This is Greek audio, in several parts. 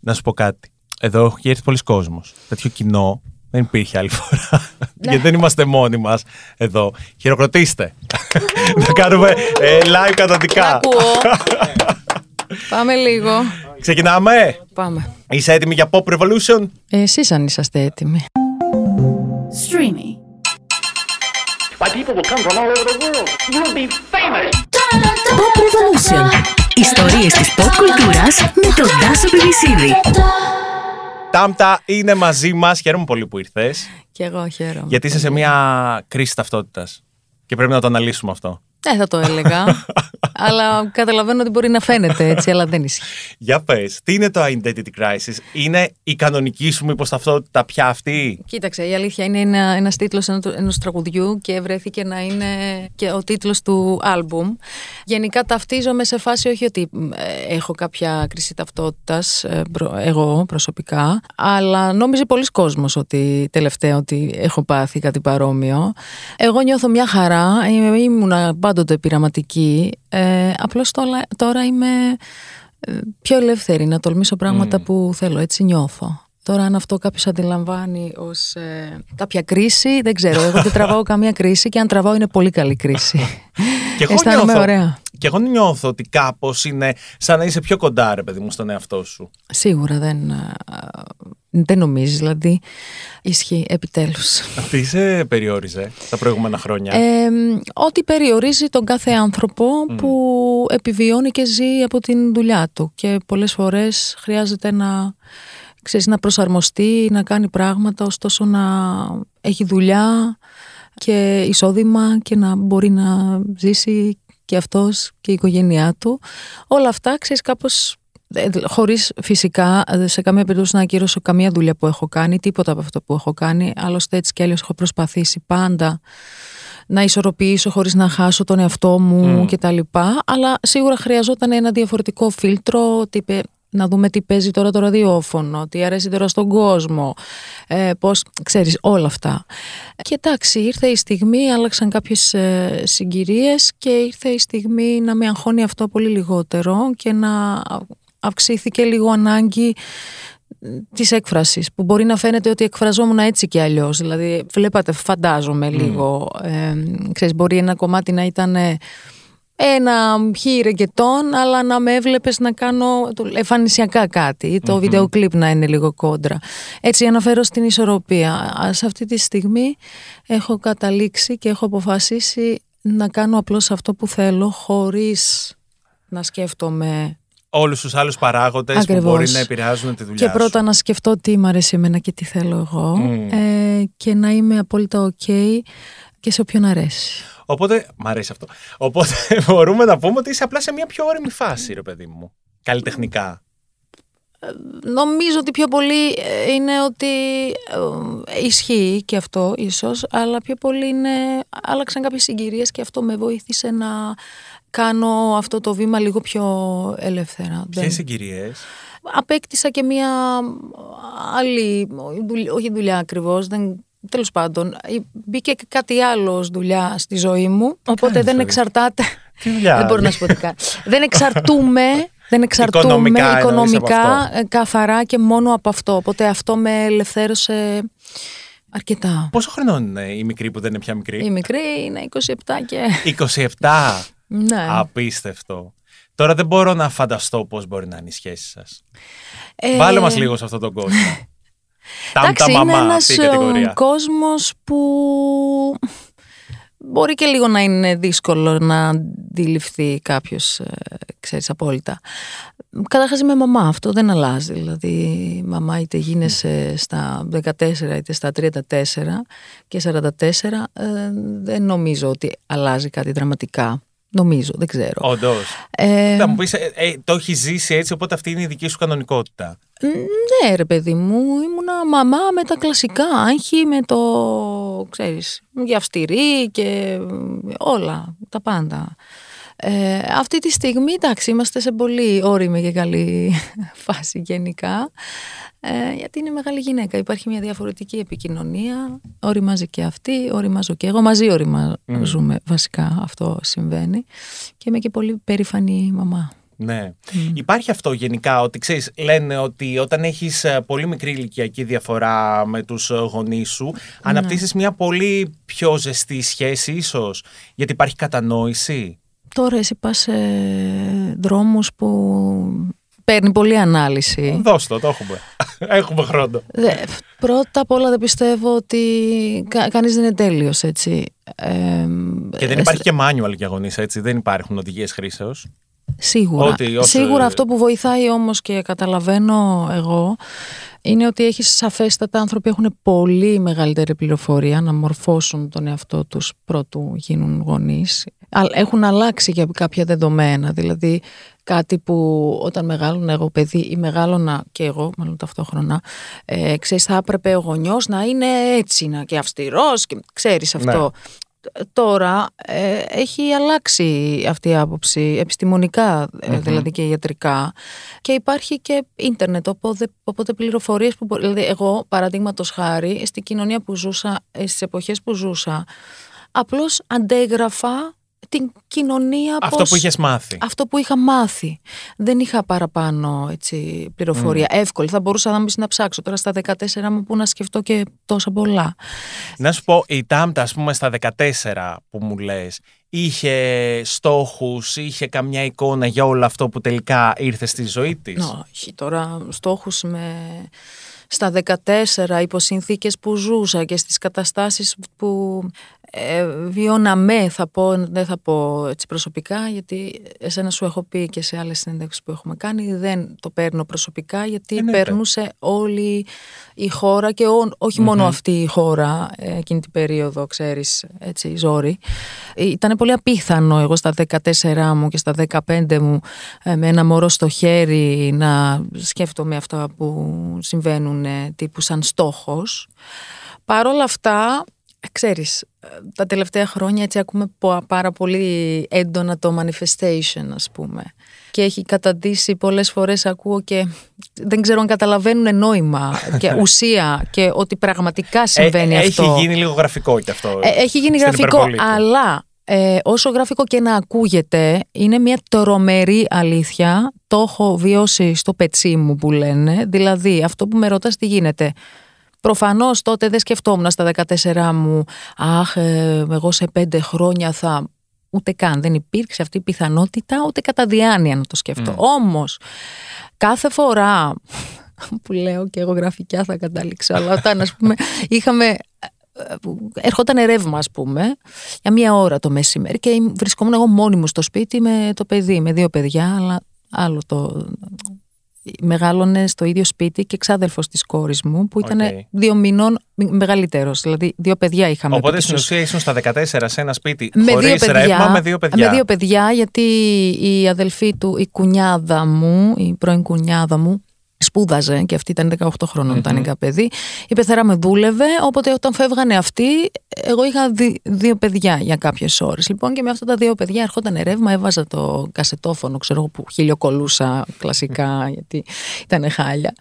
Να σου πω κάτι. Εδώ έχει έρθει πολλοί κόσμος. Τέτοιο κοινό δεν υπήρχε άλλη φορά. Γιατί δεν είμαστε μόνοι μας εδώ. Χειροκροτήστε. Να κάνουμε ε, live καταδικά. Ακούω. Πάμε λίγο. Ξεκινάμε; Πάμε. Είσαι έτοιμη για Pop Revolution; Εσείς αν είσαστε έτοιμοι. Streamy. Why, people will come from all over the world. You'll be famous. Pop Revolution. Ιστορίες της pop κουλτούρας με τον Τάσο Πιβισίδη. Τάμτα είναι μαζί μας. Χαίρομαι πολύ που ήρθες. Και εγώ χαίρομαι. Γιατί είσαι σε μια κρίση ταυτότητας. Και πρέπει να το αναλύσουμε αυτό. Δεν θα το έλεγα. αλλά καταλαβαίνω ότι μπορεί να φαίνεται έτσι, αλλά δεν ισχύει. Για πες, τι είναι το identity crisis, Είναι η κανονική σου μήπως ταυτότητα πια αυτή; Κοίταξε, η αλήθεια είναι ένα, ένας τίτλος ενός τραγουδιού και βρέθηκε να είναι και ο τίτλος του άλμπουμ. Γενικά ταυτίζομαι σε φάση όχι ότι ε, έχω κάποια κρίση ταυτότητας ε, προ- εγώ προσωπικά, αλλά νόμιζε πολλοί κόσμος ότι τελευταία ότι έχω πάθει κάτι παρόμοιο. Εγώ νιώθω μια χαρά, είμαι- ήμουνα πάντοτε πειραματική, ε, απλώς τώρα, τώρα είμαι ε, πιο ελεύθερη να τολμήσω πράγματα που θέλω, έτσι νιώθω. Τώρα αν αυτό κάποιος αντιλαμβάνει ως ε, κάποια κρίση, δεν ξέρω, εγώ δεν τραβάω καμία κρίση και αν τραβάω είναι πολύ καλή κρίση. Και εγώ, Αισθάνομαι νιώθω, ωραία. και εγώ νιώθω ότι κάπως είναι σαν να είσαι πιο κοντά, ρε παιδί μου, στον εαυτό σου. Σίγουρα δεν, ε, δεν νομίζεις, δηλαδή ισχύει επιτέλους. Τι σε περιόριζε τα προηγούμενα χρόνια. Ε, ό,τι περιορίζει τον κάθε άνθρωπο που επιβιώνει και ζει από την δουλειά του και πολλές φορές χρειάζεται να, ξέρεις, να προσαρμοστεί, να κάνει πράγματα ωστόσο να έχει δουλειά και εισόδημα και να μπορεί να ζήσει και αυτός και η οικογένειά του. Όλα αυτά, ξέρεις, κάπως ε, χωρίς φυσικά ε, σε καμία περίπτωση να ακυρώσω καμία δουλειά που έχω κάνει, τίποτα από αυτό που έχω κάνει. Άλλωστε έτσι κι αλλιώς έχω προσπαθήσει πάντα να ισορροπήσω χωρίς να χάσω τον εαυτό μου και τα λοιπά. Αλλά σίγουρα χρειαζόταν ένα διαφορετικό φίλτρο, τι παι- να δούμε τι παίζει τώρα το ραδιόφωνο, τι αρέσει τώρα στον κόσμο, ε, πώς, ξέρεις, όλα αυτά. Και εντάξει, ήρθε η στιγμή, άλλαξαν κάποιες ε, συγκυρίες και ήρθε η στιγμή να με αγχώνει αυτό πολύ λιγότερο και να αυξήθηκε λίγο ανάγκη της έκφρασης, που μπορεί να φαίνεται ότι εκφραζόμουν έτσι και αλλιώς. Δηλαδή, βλέπατε, φαντάζομαι λίγο. Ε, ξέρεις, μπορεί ένα κομμάτι να ήταν ε, ένα χι ρεγκετόν, αλλά να με έβλεπες να κάνω το- εμφανισιακά κάτι ή το βίντεο κλιπ να είναι λίγο κόντρα. Έτσι αναφέρω στην ισορροπία. Α, Σε αυτή τη στιγμή έχω καταλήξει και έχω αποφασίσει να κάνω απλώς αυτό που θέλω χωρίς να σκέφτομαι Όλους τους άλλους παράγοντες που Ακριβώς. μπορεί να επηρεάζουν τη δουλειά και πρώτα σου. να σκεφτώ τι μου αρέσει εμένα και τι θέλω εγώ Μμ. ε, και να είμαι απόλυτα ok και σε όποιον αρέσει. Οπότε, μ' αρέσει αυτό. Οπότε μπορούμε να πούμε ότι είσαι απλά σε μια πιο όρημη φάση, ρε παιδί μου. Καλλιτεχνικά. Νομίζω ότι πιο πολύ ε, είναι ότι ε, ισχύει και αυτό ίσως, αλλά πιο πολύ είναι, άλλαξαν κάποιες συγκυρίες και αυτό με βοήθησε να κάνω αυτό το βήμα λίγο πιο ελεύθερα. Ποιες Δεν- συγκυρίες; απέκτησα και μία άλλη, δουλ- όχι δουλειά ακριβώς, δεν, τέλος πάντων, ε, μπήκε και κάτι άλλο ως δουλειά στη ζωή μου, οπότε κάνεις, δεν ρε; εξαρτάται, Τι δουλειά. δεν μπορώ να σου πω τι κάνω. δεν εξαρτούμε, δεν εξαρτούμε Οικονομικά εννοείς από οικονομικά, αυτό. ε, καθαρά και μόνο από αυτό, οπότε αυτό με ελευθέρωσε αρκετά. Πόσο χρονών είναι η μικρή που δεν είναι πια μικρή; Η μικρή είναι 27 και... 27. ναι. Απίστευτο. Τώρα δεν μπορώ να φανταστώ πώς μπορεί να είναι η σχέση σας. Ε, Βάλε μας λίγο σε αυτόν τον κόσμο. Τάμτα Εντάξει, είναι μαμά ένας αυτή η κατηγορία. ε, κόσμος που μπορεί και λίγο να είναι δύσκολο να αντιληφθεί κάποιος, ε, ξέρεις, απόλυτα. Καταρχάς είμαι μαμά, αυτό δεν αλλάζει. Δηλαδή, μαμά είτε γίνεσαι στα 14 είτε στα 34 και 44, ε, δεν νομίζω ότι αλλάζει κάτι δραματικά. Νομίζω, δεν ξέρω. Όντως. Ε, Θα μου πεις, το έχεις ζήσει έτσι, οπότε αυτή είναι η δική σου κανονικότητα. Ναι, ρε παιδί μου, ήμουνα μαμά με τα κλασικά άγχη, με το, ξέρεις, για αυστηρή και όλα, τα πάντα. Ε, αυτή τη στιγμή, εντάξει, είμαστε σε πολύ όρημη και καλή φάση γενικά, ε, γιατί είναι μεγάλη γυναίκα. Υπάρχει μια διαφορετική επικοινωνία, οριμάζει και αυτή, οριμάζω και εγώ, μαζί οριμάζουμε, βασικά αυτό συμβαίνει και είμαι και πολύ περήφανη μαμά. Ναι. Υπάρχει αυτό γενικά ότι ξέρεις, λένε ότι όταν έχεις ε, πολύ μικρή ηλικιακή διαφορά με τους ε, γονείς σου, αναπτύσσεις μια πολύ πιο ζεστή σχέση ίσως, γιατί υπάρχει κατανόηση. Τώρα εσύ πας σε δρόμους που παίρνει πολλή ανάλυση. Δώσ' το, το έχουμε. έχουμε χρόνο. Δε, πρώτα απ' όλα δεν πιστεύω ότι κα, κανείς δεν είναι τέλειος, έτσι. Ε, Και δεν υπάρχει και manual για γονείς, έτσι. Δεν υπάρχουν οδηγίες χρήσεως. Σίγουρα. Ότι όσο- Σίγουρα αυτό που βοηθάει όμως και καταλαβαίνω εγώ είναι ότι έχεις σαφέστατα άνθρωποι έχουν πολύ μεγαλύτερη πληροφορία να μορφώσουν τον εαυτό τους πρώτου γίνουν γονείς. Α- Έχουν αλλάξει για κάποια δεδομένα, δηλαδή κάτι που όταν μεγάλωνα εγώ παιδί ή μεγάλωνα και εγώ, μάλλον ταυτόχρονα, ε, ξέρεις θα έπρεπε ο γονιός να είναι έτσι, να και αυστηρός και ξέρεις αυτό. Τώρα ε, έχει αλλάξει αυτή η άποψη επιστημονικά ε, δηλαδή και ιατρικά. Και υπάρχει και ίντερνετ οπότε, οπότε πληροφορίες που μπορεί, δηλαδή εγώ παραδείγματος χάρη στην κοινωνία που ζούσα ε, στις εποχές που ζούσα απλώς αντέγραφα την κοινωνία Αυτό πώς- που είχες μάθει. αυτό που είχα μάθει. Δεν είχα παραπάνω έτσι, πληροφορία. Εύκολη. Θα μπορούσα να μπεις να ψάξω τώρα στα 14 μου που να σκεφτώ και τόσα πολλά. Να σου πω, η Τάμτα, ας πούμε, στα 14 που μου λες, είχε στόχους, είχε καμιά εικόνα για όλο αυτό που τελικά ήρθε στη ζωή της; Όχι, τώρα στόχους με... Στα 14 υπό συνθήκες που ζούσα και στις καταστάσεις που ε, βιώναμε θα πω, δεν θα πω έτσι προσωπικά γιατί εσένα σου έχω πει και σε άλλες συνέντευξεις που έχουμε κάνει δεν το παίρνω προσωπικά γιατί Εννοείται. περνούσε όλη η χώρα και ό, όχι μόνο αυτή η χώρα ε, εκείνη την περίοδο ξέρεις έτσι ζόρι ήταν πολύ απίθανο εγώ στα 14 μου και στα 15 μου ε, με ένα μωρό στο χέρι να σκέφτομαι αυτά που συμβαίνουν ε, τύπου σαν στόχος. Παρ' όλα αυτά, ξέρεις, ε, τα τελευταία χρόνια έτσι ακούμε πο- πάρα πολύ έντονα το manifestation, ας πούμε. Και έχει καταντήσει πολλές φορές ακούω και δεν ξέρω αν καταλαβαίνουν νόημα και ουσία και ότι πραγματικά συμβαίνει Ε, αυτό. Έχει γίνει λίγο γραφικό κι αυτό. Ε, έχει γίνει στην γραφικό, υπερβολή του. αλλά ε, όσο γραφικό και να ακούγεται, είναι μια τρομερή αλήθεια. Το έχω βιώσει στο πετσί μου που λένε. Δηλαδή, αυτό που με ρωτάς τι γίνεται; Προφανώς τότε δεν σκεφτόμουν στα 14 μου «Αχ, ε, εγώ σε πέντε χρόνια θα...» Ούτε καν, δεν υπήρξε αυτή η πιθανότητα, ούτε κατά διάνοια να το σκεφτώ. Όμως, κάθε φορά που λέω και εγώ γραφικιά θα καταλήξω, αλλά όταν ας πούμε είχαμε ε, που ερχόταν ρεύμα ας πούμε για μία ώρα το μεσημέρι και ήμ- βρισκόμουν εγώ μόνη μου στο σπίτι με το παιδί, με δύο παιδιά αλλά άλλο το μεγάλωνε στο ίδιο σπίτι και εξάδελφος της κόρης μου που ήταν Οκ. δύο μηνών μη- μεγαλύτερος δηλαδή δύο παιδιά είχαμε Οπότε επί στην της ουσία ήσουν στα 14 σε ένα σπίτι με δύο χωρίς παιδιά, ρεύμα με δύο παιδιά. Με δύο παιδιά, γιατί η αδελφή του, η κουνιάδα μου, η πρώην κουνιάδα μου, σπούδαζε και αυτή ήταν 18 χρονων όταν είχα παιδί. Η πεθερά με δούλευε, οπότε όταν φεύγανε αυτοί, εγώ είχα δι- δύο παιδιά για κάποιες ώρες. Λοιπόν, και με αυτά τα δύο παιδιά ερχόταν ρεύμα, έβαζα το κασετόφωνο, ξέρω εγώ, που χιλιοκολούσα κλασικά, γιατί ήταν χάλια.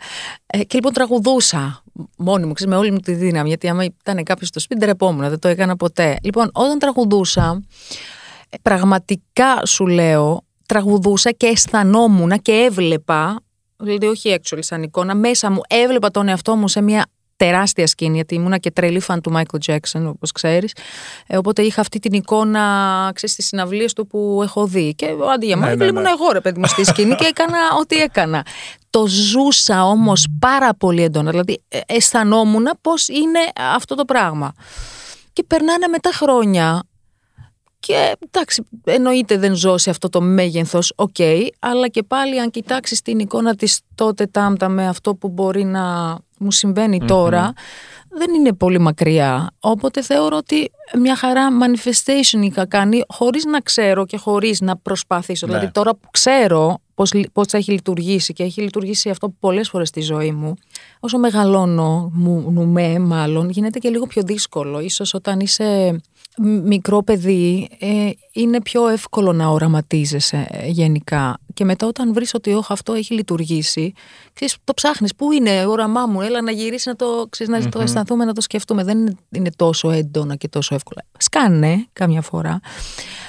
Ε, και λοιπόν τραγουδούσα μόνη μου, ξέρεις, με όλη μου τη δύναμη, γιατί άμα ήταν κάποιος στο σπίτι, τρεπόμουν, δεν το έκανα ποτέ. Λοιπόν, όταν τραγουδούσα, ε, πραγματικά σου λέω, τραγουδούσα και αισθανόμουν και έβλεπα, δηλαδή όχι actually σαν εικόνα, μέσα μου έβλεπα τον εαυτό μου σε μια τεράστια σκηνή, γιατί ήμουνα και τρελή φαν του Michael Jackson, όπως ξέρεις. Ε, οπότε είχα αυτή την εικόνα, ξέρεις, στις συναυλίες του που έχω δει. Και αντί για Ναι, Michael ναι, ναι. ήμουν εγώ, ρε παιδί μου, στη σκηνή και έκανα ό,τι έκανα. Το ζούσα όμως πάρα πολύ έντονα, δηλαδή ε, αισθανόμουν πώς είναι αυτό το πράγμα. Και περνάνε μετά χρόνια και εντάξει, εννοείται δεν ζω σε αυτό το μέγεθος, οκ, αλλά και πάλι αν κοιτάξεις την εικόνα της τότε Τάμτα με αυτό που μπορεί να μου συμβαίνει τώρα, δεν είναι πολύ μακριά. Οπότε θεωρώ ότι μια χαρά manifestation είχα κάνει χωρίς να ξέρω και χωρίς να προσπαθήσω. Ναι. Δηλαδή τώρα που ξέρω πώς, λει- πώς θα έχει λειτουργήσει και έχει λειτουργήσει αυτό πολλές φορές στη ζωή μου, όσο μεγαλώνω, μου, νουμέ μάλλον, γίνεται και λίγο πιο δύσκολο. Ίσως όταν είσαι μ- μικρό παιδί ε, είναι πιο εύκολο να οραματίζεσαι ε, γενικά. Και μετά όταν βρεις ότι όχι αυτό έχει λειτουργήσει ξέρεις, το ψάχνεις, πού είναι όραμά μου έλα να γυρίσεις να το, ξέρεις, να το αισθανθούμε να το σκεφτούμε. Δεν είναι, είναι τόσο έντονα και τόσο εύκολα. Σκάνε καμιά φορά.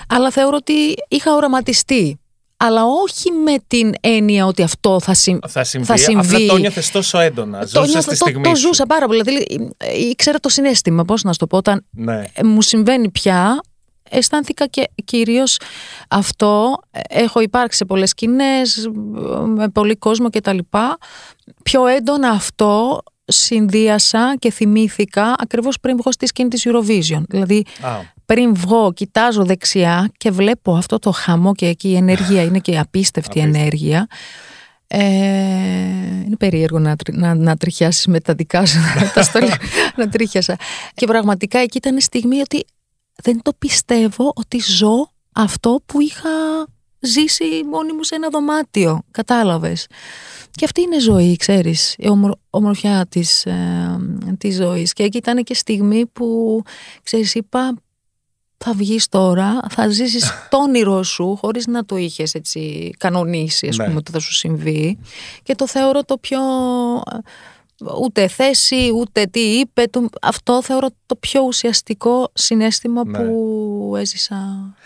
Αλλά θεωρώ ότι είχα οραματιστεί αλλά όχι με την έννοια ότι αυτό θα, συμ... Θα συμβεί. θα συμβεί. Απλά το νιώθες τόσο έντονα. Το, Ζούσες νιώθω- τη το, στιγμή το σου. ζούσα πάρα πολύ. Δηλαδή, ε, ήξερα το συνέστημα, πώς να σου το πω, όταν Ναι. ε, μου συμβαίνει πια, αισθάνθηκα και κυρίως αυτό, ε, έχω υπάρξει σε πολλές σκηνές, ε, με πολύ κόσμο κτλ. Πιο έντονα αυτό συνδύασα και θυμήθηκα ακριβώς πριν βγω στη σκηνή της Eurovision. Δηλαδή, Α, πριν βγω, κοιτάζω δεξιά και βλέπω αυτό το χαμό και εκεί η ενέργεια είναι και απίστευτη Απίστευτη. ενέργεια. Ε, είναι περίεργο να, τρι- να, να τριχιάσεις με τα δικά σου, τα στόλια, να τρίχιασα. Και πραγματικά εκεί ήταν η στιγμή ότι δεν το πιστεύω ότι ζω αυτό που είχα ζήσει μόνη μου σε ένα δωμάτιο. Κατάλαβες. Και αυτή είναι ζωή, ξέρεις, η ομορ- ομορφιά της, ε, της ζωής. Και εκεί ήταν και στιγμή που, ξέρεις, είπα, θα βγεις τώρα, θα ζήσεις το όνειρό σου χωρίς να το είχες έτσι κανονίσει, ας Ναι. πούμε, ότι θα σου συμβεί. Και το θεωρώ το πιο... Ούτε θέση, ούτε τι είπε. το- Αυτό θεωρώ το πιο ουσιαστικό συνέστημα Ναι. που έζησα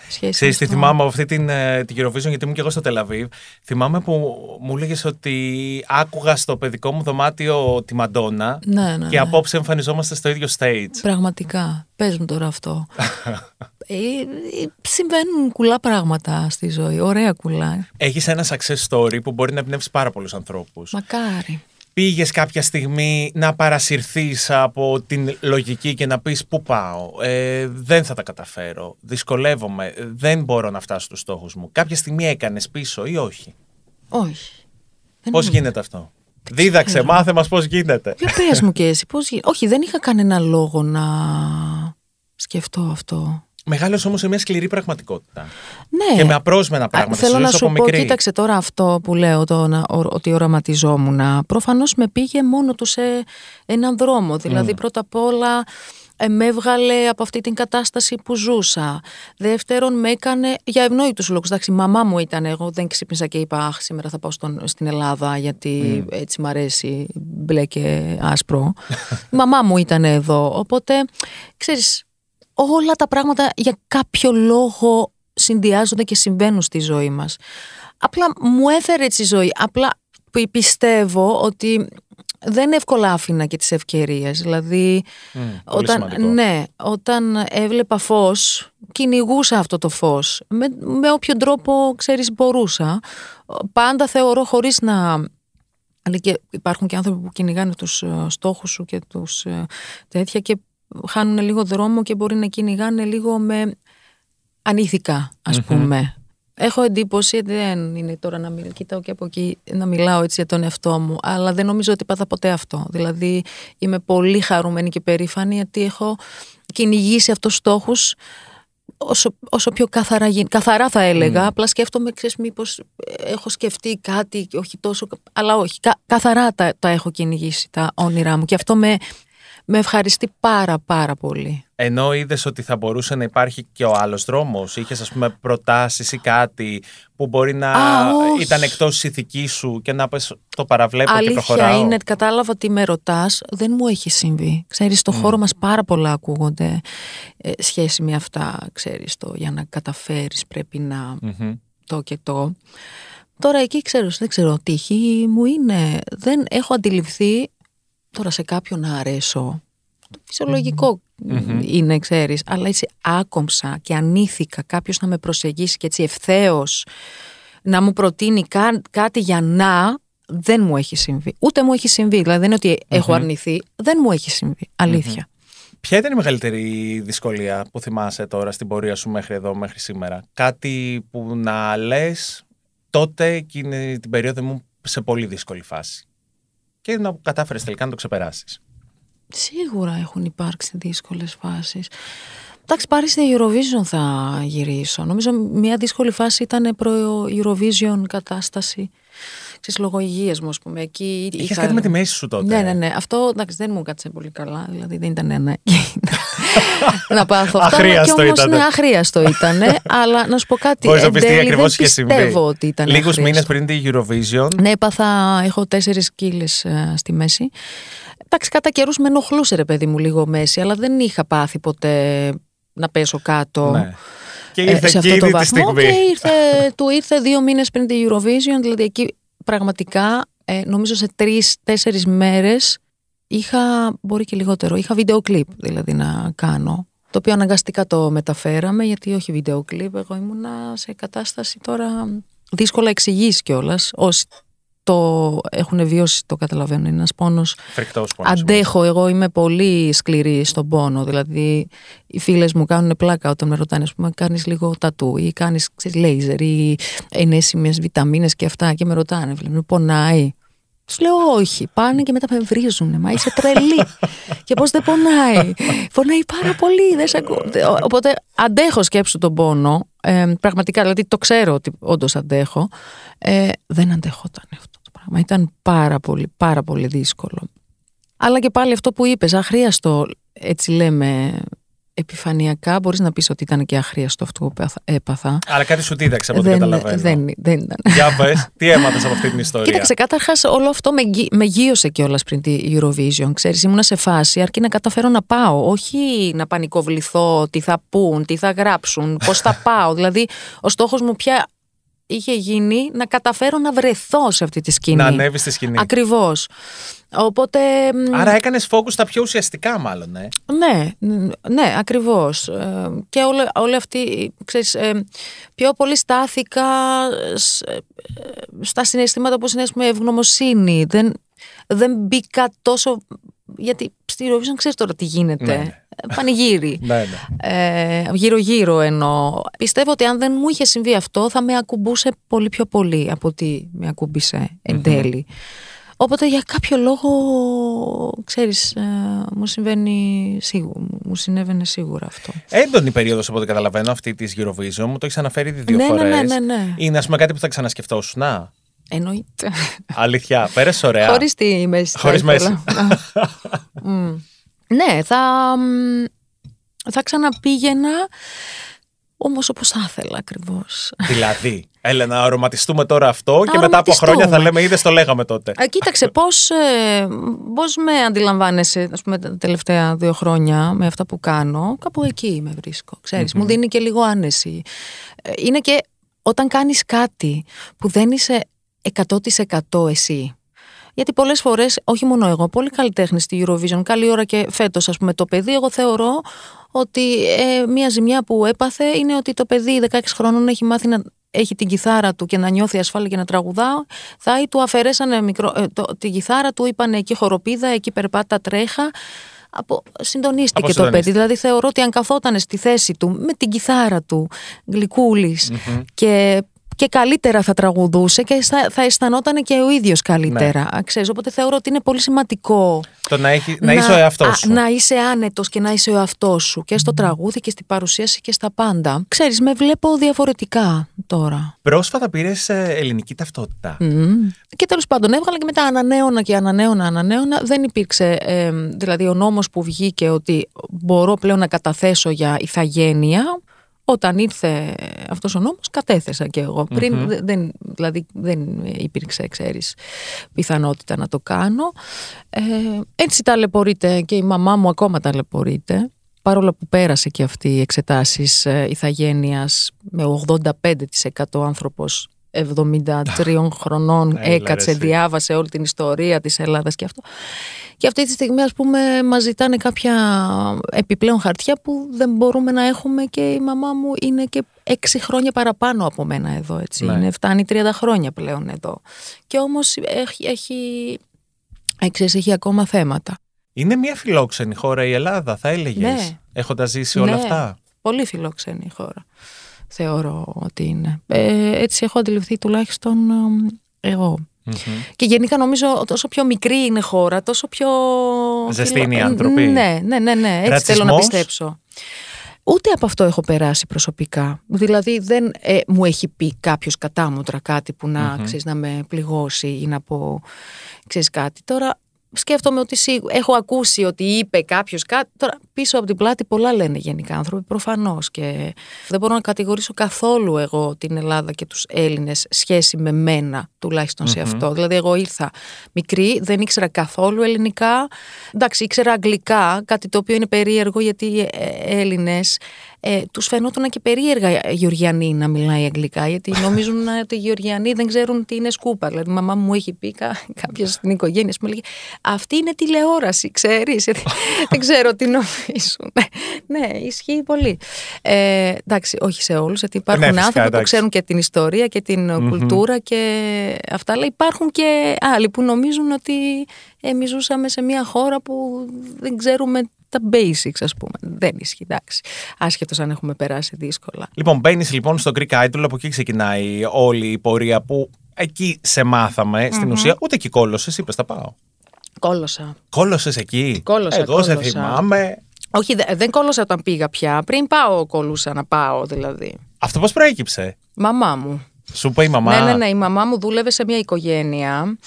σχέση Ξέρεις τι με αυτό. θυμάμαι από αυτή την, ε, την Eurovision, γιατί ήμουν και εγώ στο Τελαβίβ. Θυμάμαι που μου έλεγες ότι άκουγα στο παιδικό μου δωμάτιο τη Μαντόνα Ναι, ναι, και ναι. απόψε εμφανιζόμαστε στο ίδιο stage. Πραγματικά. Πες μου τώρα αυτό. ε, ε, συμβαίνουν κουλά πράγματα στη ζωή. Ωραία κουλά. Έχεις ένα success story που μπορεί να εμπνεύσει πάρα πολλούς ανθρώπους. Μακάρι. Πήγες κάποια στιγμή να παρασυρθείς από την λογική και να πεις πού πάω, ε, δεν θα τα καταφέρω, δυσκολεύομαι, ε, δεν μπορώ να φτάσω στους στόχους μου. Κάποια στιγμή έκανες πίσω ή όχι; Όχι. Δεν Πώς είναι. γίνεται αυτό; Δίδαξε, μάθε μας πώς γίνεται. Για πες μου και εσύ πώς γίνεται. Όχι, δεν είχα κανένα λόγο να σκεφτώ αυτό. Μεγάλος όμως σε μια σκληρή πραγματικότητα. Ναι. Και με απρόσμενα Α, πράγματα. Θέλω Στη ζωή να σου σου από πω, μικρή. κοίταξε τώρα αυτό που λέω το, να, ο- ότι οραματιζόμουν. Προφανώς με πήγε μόνο του σε έναν δρόμο. Δηλαδή πρώτα απ' όλα ε, με έβγαλε από αυτή την κατάσταση που ζούσα. Δεύτερον με έκανε για ευνόητους λόγους. Εντάξει, η μαμά μου ήταν εγώ, δεν ξύπνησα και είπα αχ σήμερα θα πάω στον, στην Ελλάδα γιατί έτσι μ' αρέσει μπλε και άσπρο. η μαμά μου ήταν εδώ. Οπότε, ξέρεις, όλα τα πράγματα για κάποιο λόγο συνδυάζονται και συμβαίνουν στη ζωή μας. Απλά μου έφερε έτσι η ζωή. Απλά πι- πιστεύω ότι δεν εύκολα άφηνα και τις ευκαιρίες. Δηλαδή, Μμ, πολύ όταν, σημαντικό. ναι, όταν έβλεπα φως, κυνηγούσα αυτό το φως. Με, με όποιο τρόπο, ξέρεις, μπορούσα. Πάντα θεωρώ χωρίς να... Αλλά και υπάρχουν και άνθρωποι που κυνηγάνε τους ε, στόχους σου και τους ε, τέτοια και χάνουν λίγο δρόμο και μπορεί να κυνηγάνε λίγο με ανήθικα, ας πούμε. Έχω εντύπωση, δεν είναι τώρα να μιλ, κοιτάω και από εκεί να μιλάω έτσι για τον εαυτό μου, αλλά δεν νομίζω ότι πάθα ποτέ αυτό. Δηλαδή είμαι πολύ χαρούμενη και περήφανη γιατί έχω κυνηγήσει αυτούς τους στόχους όσο, όσο πιο καθαρά, γι- καθαρά θα έλεγα, απλά σκέφτομαι, ξέρεις, μήπως ε, έχω σκεφτεί κάτι, και όχι τόσο, αλλά όχι, κα- καθαρά τα, τα έχω κυνηγήσει τα όνειρά μου και αυτό με, με ευχαριστεί πάρα πάρα πολύ. Ενώ είδες ότι θα μπορούσε να υπάρχει και ο άλλος δρόμος, είχες ας πούμε προτάσεις ή κάτι που μπορεί να Α, όχι. ήταν εκτός της ηθικής σου και να πες το παραβλέπω και Αλήθεια προχωράω. είναι, κατάλαβα ότι με ρωτάς, δεν μου έχει συμβεί. Ξέρεις, στο χώρο μας πάρα πολλά ακούγονται ε, σχέση με αυτά, ξέρεις, το για να καταφέρεις πρέπει να Μμμ. το και το. Τώρα εκεί ξέρω, δεν ξέρω, τύχη μου είναι, δεν έχω αντιληφθεί τώρα σε κάποιον να αρέσω. Το φυσιολογικο είναι, ξέρεις, αλλά έτσι άκομψα και ανήθηκα κάποιος να με προσεγγίσει και έτσι ευθέως να μου προτείνει κα- κάτι για να δεν μου έχει συμβεί. Ούτε μου έχει συμβεί. Δηλαδή δεν είναι ότι έχω αρνηθεί. Δεν μου έχει συμβεί. Αλήθεια. Ποια ήταν η μεγαλύτερη δυσκολία που θυμάσαι τώρα στην πορεία σου μέχρι εδώ, μέχρι σήμερα; Κάτι που να λες τότε εκείνη την περίοδο μου σε πολύ δύσκολη φάση. Και να κατάφερες τελικά να το ξεπεράσεις. Σίγουρα έχουν υπάρξει δύσκολες φάσεις. Εντάξει, πάρει στην Eurovision θα γυρίσω. Νομίζω μια δύσκολη φάση ήταν προ Eurovision κατάσταση. Ξέρεις, λόγω υγείας μου, ας πούμε. Εκεί Είχες είχα- κάτι με τη μέση σου τότε. Ναι, ναι, ναι. Αυτό εντάξει, δεν μου κάτσε πολύ καλά. Δηλαδή δεν ήταν ανάγκη να πάθω αυτό. Αχρίαστο και όμως, ήτανε. Ναι, αχρίαστο ήταν. αλλά να σου πω κάτι. Μπορείς να εν πεις τι τέλει, ακριβώς δεν είχε συμβεί. πιστεύω ότι ήταν Λίγους αχρίαστο. μήνες πριν τη Eurovision. Ναι, έπαθα, έχω τέσσερις κύλες ε, στη μέση. Εντάξει, κατά καιρούς με ενοχλούσε ρε παιδί μου λίγο μέση, αλλά δεν είχα πάθει ποτέ να πέσω κάτω. Ναι. Και ήρθε ε, σε αυτό εκείνη το τη βαθμό στιγμή. και ήρθε, του ήρθε δύο μήνες πριν τη Eurovision, δηλαδή εκεί πραγματικά ε, νομίζω σε τρεις-τέσσερις μέρες είχα, μπορεί και λιγότερο, είχα βίντεο κλιπ δηλαδή να κάνω. Το οποίο αναγκαστικά το μεταφέραμε γιατί όχι βίντεο κλιπ, εγώ ήμουνα σε κατάσταση τώρα δύσκολα εξηγήσει κιόλας. Όσοι το έχουν βιώσει το καταλαβαίνουν, είναι ένας πόνος Φρικτός πόνος. Αντέχω, εγώ είμαι πολύ σκληρή στον πόνο. Δηλαδή, οι φίλες μου κάνουν πλάκα όταν με ρωτάνε, ας πούμε, κάνεις λίγο τατού ή κάνεις λέιζερ ή ενέσιμε βιταμίνες και αυτά. Και με ρωτάνε, βλέπουν, πονάει. Τους λέω όχι. Πάνε και μετά με βρίζουν. Μα είσαι τρελή. και πώς δεν πονάει. Πονάει πάρα πολύ. Δεν σε ακούω. Οπότε αντέχω σκέψου τον πόνο. Ε, πραγματικά, δηλαδή το ξέρω ότι όντως αντέχω. Ε, δεν αντέχονταν αυτό το πράγμα. Ήταν πάρα πολύ, πάρα πολύ δύσκολο. Αλλά και πάλι αυτό που είπες, αχρίαστο, έτσι λέμε επιφανειακά, μπορείς να πεις ότι ήταν και αχρίαστο αυτό που έπαθα- έπαθα. Αλλά κάτι σου δίδαξε από ό,τι δεν, καταλαβαίνω. δεν, δεν ήταν. Για πες, τι έμαθες από αυτή την ιστορία; Κοίταξε, καταρχάς όλο αυτό με, γύ- με γύρωσε κιόλας πριν τη Eurovision. Ξέρεις, ήμουνα σε φάση αρκεί να καταφέρω να πάω. Όχι να πανικοβληθώ, τι θα πούν, τι θα γράψουν, πώς θα πάω. δηλαδή, ο στόχος μου πια είχε γίνει να καταφέρω να βρεθώ σε αυτή τη σκηνή. Να ανέβεις στη σκηνή. Ακριβώς. Οπότε. μ, Άρα έκανες focus στα πιο ουσιαστικά, μάλλον, ε. Ναι, ν- ναι, ακριβώς. Ε, Και όλη, όλη αυτή, ξέρεις, ε, πιο πολύ στάθηκα σ- ε, στα συναισθήματα που είναι, ας πούμε, ευγνωμοσύνη. Δεν, δεν μπήκα τόσο, γιατί στη Eurovision ξέρεις τώρα τι γίνεται. Ναι, ναι. Ε, Πανηγύρι. Ναι, ναι. Ε, γύρω-γύρω εννοώ. Πιστεύω ότι αν δεν μου είχε συμβεί αυτό θα με ακουμπούσε πολύ πιο πολύ από ότι με ακούμπησε εν τέλει. Οπότε για κάποιο λόγο, ξέρεις, ε, μου συμβαίνει σίγουρα, μου συνέβαινε σίγουρα αυτό. Έντονη περίοδος από ό,τι καταλαβαίνω αυτή της Eurovision. Μου το έχει αναφέρει ήδη δύο Ναι, ναι, φορές. ναι, ναι, ναι. Είναι, ας πούμε, κάτι που θα ξανασκεφτόσουν. Να, Εννοείται. αλήθεια. Πέρασε ωραία. Χωρίς τη μέση. θα Χωρίς ήθελα. Μμ. ναι, θα, μ, θα ξαναπήγαινα, όμως όπως θα ήθελα ακριβώς. δηλαδή, έλα να αρωματιστούμε τώρα αυτό και μετά από αρωματιστούμε. χρόνια θα λέμε, είδες το λέγαμε τότε. Ε, κοίταξε, πώς, ε, πώς με αντιλαμβάνεσαι ας πούμε, τα τελευταία δύο χρόνια με αυτά που κάνω, κάπου εκεί με βρίσκω, ξέρεις. Μου δίνει και λίγο άνεση. Ε, Είναι και όταν κάνεις κάτι που δεν είσαι 100% εσύ. Γιατί πολλές φορές, όχι μόνο εγώ, πολλοί καλλιτέχνες στη Eurovision, καλή ώρα και φέτος ας πούμε το παιδί, εγώ θεωρώ ότι ε, μια ζημιά που έπαθε είναι ότι το παιδί 16 χρόνων έχει μάθει να έχει την κιθάρα του και να νιώθει ασφάλεια και να τραγουδά, θα ή του αφαιρέσανε μικρό, ε, το, την κιθάρα του, είπανε εκεί χοροπίδα, εκεί περπάτα τρέχα. Από, συντονίστηκε το Αποσυντονίστηκε. παιδί. Δηλαδή θεωρώ ότι αν καθόταν στη θέση του με την κιθάρα του, γλυκούλης, και, και καλύτερα θα τραγουδούσε και θα, θα αισθανόταν και ο ίδιος καλύτερα. Ναι. Ξέρεις, οπότε θεωρώ ότι είναι πολύ σημαντικό Το να, έχει, να, είσαι ο εαυτός α, σου. να είσαι άνετος και να είσαι ο εαυτός σου και στο τραγούδι και στην παρουσίαση και στα πάντα. Ξέρεις, με βλέπω διαφορετικά τώρα. Πρόσφατα πήρες ελληνική ταυτότητα. Μμμ. Και τέλος πάντων έβγαλα και μετά ανανέωνα και ανανέωνα, ανανέωνα. Δεν υπήρξε, ε, δηλαδή ο νόμος που βγήκε ότι μπορώ πλέον να καταθέσω για ηθαγένεια. Όταν ήρθε αυτός ο νόμος κατέθεσα και εγώ. Πριν δε- δεν, δηλαδή δεν υπήρξε, ξέρεις, πιθανότητα να το κάνω. Ε, έτσι ταλαιπωρείται και η μαμά μου ακόμα ταλαιπωρείται. Παρόλο που πέρασε και αυτή οι εξετάσεις ε, ηθαγένειας με 85% άνθρωπος 73 χρονών Έλα, ρε, έκατσε, εσύ. διάβασε όλη την ιστορία της Ελλάδας και αυτό. Και αυτή τη στιγμή ας πούμε μας ζητάνε κάποια επιπλέον χαρτιά που δεν μπορούμε να έχουμε και η μαμά μου είναι και έξι χρόνια παραπάνω από μένα εδώ έτσι. Ναι. Είναι, φτάνει 30 χρόνια πλέον εδώ. Και όμως έχει, έχει, ε, ξέρεις, έχει ακόμα θέματα. Είναι μια φιλόξενη χώρα η Ελλάδα, θα έλεγες; Ναι. Έχοντας ζήσει όλα Ναι, αυτά; Πολύ φιλόξενη η χώρα. Θεωρώ ότι είναι. Ε, έτσι έχω αντιληφθεί τουλάχιστον ε, εγώ. Μμμ. Και γενικά νομίζω ότι όσο πιο μικρή είναι η χώρα, τόσο πιο. Ζεστή φιλο- είναι οι άνθρωποι. Ναι, ναι, ναι, ναι. Έτσι θέλω να Ρατσισμός; πιστέψω. Ούτε από αυτό έχω περάσει προσωπικά. Δηλαδή δεν ε, μου έχει πει κάποιος κατάμοτρα κάτι που να, ξέρεις, να με πληγώσει ή να πω ξέρεις κάτι. Τώρα σκέφτομαι ότι σίγου- έχω ακούσει ότι είπε κάποιος κάτι. Τώρα πίσω από την πλάτη πολλά λένε γενικά άνθρωποι, προφανώς. Και δεν μπορώ να κατηγορήσω καθόλου εγώ την Ελλάδα και τους Έλληνες σχέση με μένα, τουλάχιστον σε αυτό. Δηλαδή, εγώ ήρθα μικρή, δεν ήξερα καθόλου ελληνικά. Εντάξει, ήξερα αγγλικά, κάτι το οποίο είναι περίεργο γιατί οι Έλληνες ε, τους φαινόταν και περίεργα οι Γεωργιανοί να μιλάει αγγλικά, γιατί νομίζουν ότι οι Γεωργιανοί δεν ξέρουν τι είναι σκούπα. Δηλαδή, η μαμά μου έχει πει κα, κάποια στην οικογένεια, μου λέγε Αυτή είναι τηλεόραση, ξέρεις. δεν ξέρω τι νομίζουν. ναι, ισχύει πολύ. Ε, εντάξει, όχι σε όλους, γιατί υπάρχουν Ναι, φυσικά, άνθρωποι που εντάξει. ξέρουν και την ιστορία και την κουλτούρα και αυτά, αλλά υπάρχουν και άλλοι που νομίζουν ότι εμείς ζούσαμε σε μια χώρα που δεν ξέρουμε τα basics, ας πούμε. Δεν ισχύει, εντάξει. Άσχετος αν έχουμε περάσει δύσκολα. Λοιπόν, μπαίνεις λοιπόν στο Greek Idol, από εκεί ξεκινάει όλη η πορεία που εκεί σε μάθαμε στην ουσία. Ούτε εκεί κόλωσες, είπες, θα πάω. Κόλωσα. Κόλωσες εκεί; Κόλωσα, Εγώ σε κόλωσα. θυμάμαι. Όχι, δε- δεν κόλωσα όταν πήγα πια. Πριν πάω, κολούσα να πάω, δηλαδή. Αυτό πώς προέκυψε; Μαμά μου. Σου είπε η μαμά; Ναι, ναι, ναι. Η μαμά μου δούλευε σε μια οικογένεια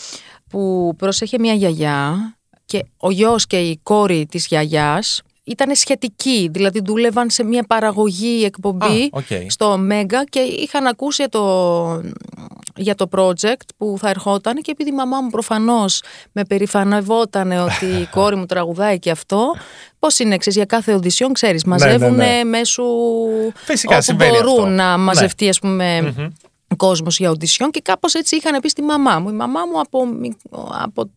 που πρόσεχε μια γιαγιά και ο γιος και η κόρη της γιαγιάς ήταν σχετικοί, δηλαδή δούλευαν σε μια παραγωγή εκπομπή Α, οκ. στο Μέγκα και είχαν ακούσει για το, για το project που θα ερχόταν και επειδή η μαμά μου προφανώς με περηφανευόταν ότι η κόρη μου τραγουδάει και αυτό, πώς είναι, ξέρεις, για κάθε οντισιόν, ξέρεις, μαζεύουν ναι. μέσω Φυσικά, όπου συμβαίνει μπορούν αυτό. να Ναι. μαζευτεί ας πούμε κόσμος για οντισιόν και κάπως έτσι είχαν πει στη μαμά μου. Η μαμά μου από, μικ- από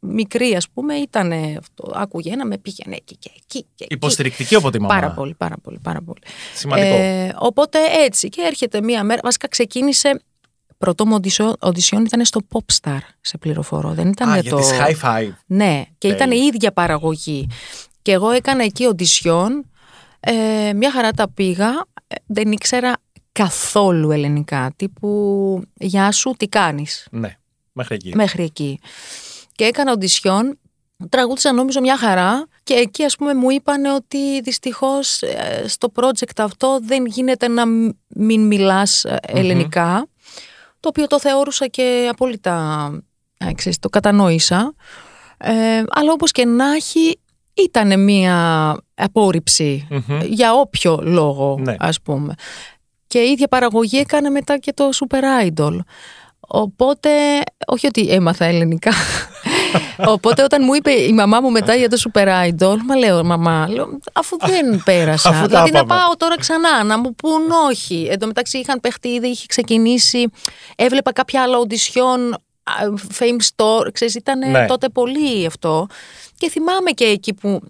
μικρή ας πούμε ήταν αυτό, άκουγε ένα με πήγαινε εκεί και εκεί και εκεί. Υποστηρικτική από τη μαμά. Πάρα πολύ, πάρα πολύ, πάρα πολύ. Σημαντικό. Ε, οπότε έτσι και έρχεται μία μέρα, βασικά ξεκίνησε, πρωτό μου οντισιόν, οντισιόν ήταν στο Popstar, σε πληροφορώ, δεν ήταν Α, για για το... τις high five. Ναι, και ήταν η Τέλεια. ίδια παραγωγή. Και εγώ έκανα εκεί οντισιόν, ε, μια χαρά τα πήγα, ε, δεν ήξερα καθόλου ελληνικά, τύπου «Γεια σου, τι κάνεις» Ναι, μέχρι εκεί. μέχρι εκεί. Και έκανα οντισιόν, τραγούδισα νομίζω μια χαρά και εκεί ας πούμε μου είπαν ότι δυστυχώς ε, στο project αυτό δεν γίνεται να μ- μην μιλάς ε, ελληνικά, το οποίο το θεώρουσα και απόλυτα, ε, ξέρεις, το κατανόησα. Ε, αλλά όπως και να έχει ήταν μια απόρριψη Μμμ. για όποιο λόγο Ναι. ας πούμε. Και η ίδια παραγωγή έκανε μετά και το Super Idol. Οπότε, όχι ότι έμαθα ελληνικά. Οπότε όταν μου είπε η μαμά μου μετά για το Super Idol, μα λέω μαμά, λέω, αφού δεν πέρασα. Αφού τα δηλαδή να είπαμε. πάω τώρα ξανά, να μου πούν όχι. Εν τω μεταξύ είχαν παιχτεί ήδη, είχε ξεκινήσει, έβλεπα κάποια άλλα οντισιόν, α, Fame Store, ξέρεις, ήταν Ναι. τότε πολύ αυτό. Και θυμάμαι και εκεί που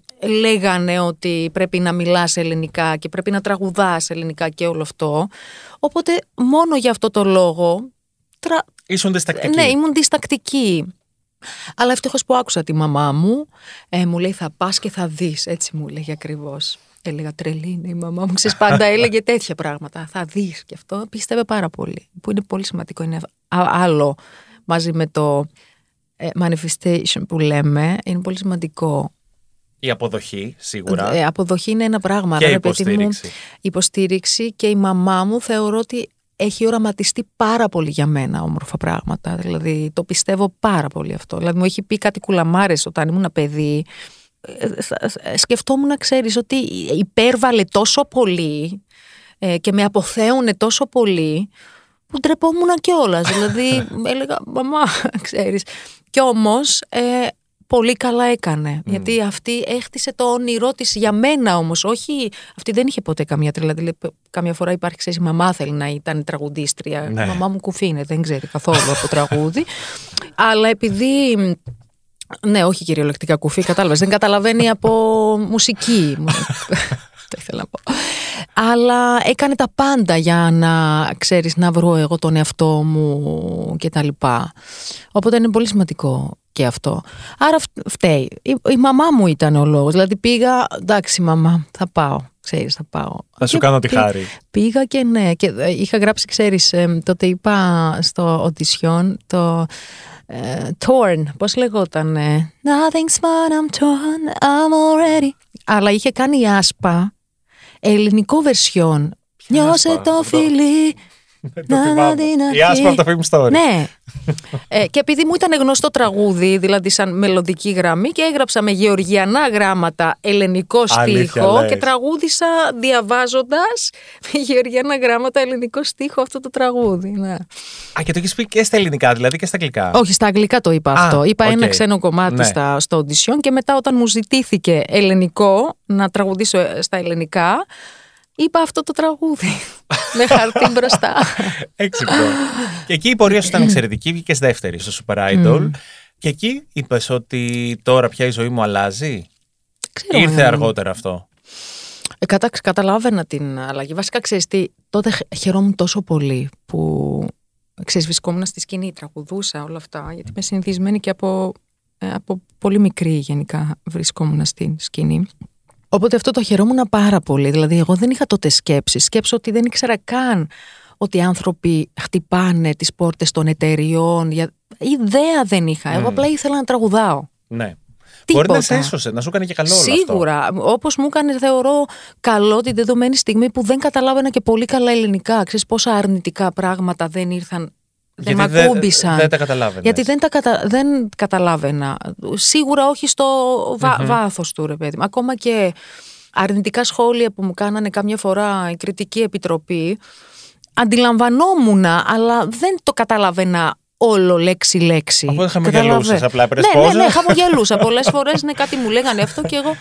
λέγανε ότι πρέπει να μιλάς ελληνικά και πρέπει να τραγουδάς ελληνικά και όλο αυτό. Οπότε μόνο για αυτό το λόγο τρα... Ήσουν διστακτική. Ναι, ήμουν διστακτική. Αλλά ευτυχώς που άκουσα τη μαμά μου, ε, μου λέει θα πας και θα δεις, έτσι μου έλεγε ακριβώς. Έλεγα τρελή είναι η μαμά μου, ξέρεις πάντα έλεγε τέτοια πράγματα. Θα δεις και αυτό πίστευε πάρα πολύ, που είναι πολύ σημαντικό. Είναι α- άλλο μαζί με το ε, manifestation που λέμε, είναι πολύ σημαντικό. Η αποδοχή, σίγουρα. Ε, αποδοχή είναι ένα πράγμα. Και ρε παιδί μου. υποστήριξη. υποστήριξη και η μαμά μου θεωρώ ότι έχει οραματιστεί πάρα πολύ για μένα όμορφα πράγματα. Δηλαδή το πιστεύω πάρα πολύ αυτό. Δηλαδή μου έχει πει κάτι κουλαμάρες όταν ήμουν παιδί. Ε, θα- ε, Σκεφτόμουν να ξέρεις ότι υπέρβαλε τόσο πολύ ε, και με αποθέουνε τόσο πολύ που ντρεπόμουν κιόλας. δηλαδή έλεγα μαμά ξέρεις. Κι όμως ε, πολύ καλά έκανε. Γιατί αυτή έχτισε το όνειρό της για μένα όμως. Όχι, αυτή δεν είχε ποτέ καμία τρέλα. Δηλαδή, καμιά φορά υπάρχει, ξέρεις, η μαμά θέλει να ήταν τραγουδίστρια. Ναι. Η μαμά μου κουφίνε, δεν ξέρει καθόλου από τραγούδι. Αλλά επειδή ναι, όχι κυριολεκτικά κουφί, κατάλαβες. Δεν καταλαβαίνει από μουσική. Το ήθελα να πω. Αλλά έκανε τα πάντα για να, ξέρεις, να βρω εγώ τον εαυτό μου και τα λοιπά. Οπότε είναι πολύ σημαντικό και αυτό. Άρα φ- φταίει. Η, η μαμά μου ήταν ο λόγος. Δηλαδή πήγα, εντάξει μαμά, θα πάω. Ξέρεις, θα πάω. Θα σου Και κάνω τη πή- χάρη. Πήγα και ναι. Και ε, είχα γράψει, ξέρεις, ε, τότε είπα στο οντισιόν το ε, Torn, πώς λεγόταν. ε, Nothing's fun, I'm torn, I'm already. Αλλά είχε κάνει η άσπα ελληνικό version. Νιώσε άσπα, το αυτό. φιλί. Το θυμάμαι. Η άσπα από το Fame Story. Ναι. ε, και επειδή μου ήταν γνωστό τραγούδι, δηλαδή σαν μελλοντική γραμμή, και έγραψα με γεωργιανά γράμματα ελληνικό Αλήθεια στίχο λες. και τραγούδησα διαβάζοντας με γεωργιανά γράμματα ελληνικό στίχο αυτό το τραγούδι. Ναι. Α, και το έχεις πει και στα ελληνικά, δηλαδή και στα αγγλικά. Όχι, στα αγγλικά το είπα Α, αυτό. Είπα οκ. ένα ξένο κομμάτι Ναι. στα, στο audition και μετά όταν μου ζητήθηκε ελληνικό να τραγουδήσω ε, στα ελληνικά, είπα αυτό το τραγούδι. με χαρτί μπροστά. Έξυπνο. και εκεί η πορεία σου ήταν εξαιρετική, βγήκες δεύτερη στο Super Idol. Και εκεί είπες ότι τώρα πια η ζωή μου αλλάζει; Ξέρω, Ήρθε ε, αργότερα αυτό; Ε, κατα, καταλάβαινα την αλλαγή. Βασικά, ξέρεις τι, τότε χ- χαιρόμουν τόσο πολύ που ξέρεις, βρισκόμουν στη σκηνή, τραγουδούσα όλα αυτά, γιατί είμαι συνηθισμένη και από, ε, από πολύ μικρή γενικά βρισκόμουν στη σκηνή. Οπότε αυτό το χαιρόμουν πάρα πολύ. Δηλαδή, εγώ δεν είχα τότε σκέψη. Σκέψω ότι δεν ήξερα καν ότι οι άνθρωποι χτυπάνε τις πόρτες των εταιριών. Για... Ιδέα δεν είχα. Εγώ απλά ήθελα να τραγουδάω. Ναι. Μπορεί να σε Τίποτα. έσωσε, να σου έκανε και καλό όλο αυτό. Σίγουρα. Όπως μου έκανε, θεωρώ καλό την δεδομένη στιγμή που δεν καταλάβαινα και πολύ καλά ελληνικά. Ξέρεις πόσα αρνητικά πράγματα δεν ήρθαν. Δεν Γιατί με ακούμπησαν. Δεν τα καταλάβαινες. γιατί δεν τα κατα... δεν καταλάβαινα. Σίγουρα όχι στο βα... βάθος του, ρε παιδί μου. Ακόμα και αρνητικά σχόλια που μου κάνανε κάμια φορά η κριτική επιτροπή, αντιλαμβανόμουν, αλλά δεν το καταλαβαίνα όλο λέξη-λέξη. Οπότε χαμογελούσες, Καταλαβα- απλά έπαιρνες ναι, ναι, πόζα. ναι, χαμογελούσα. Πολλές φορές ναι, κάτι μου λέγανε αυτό και εγώ.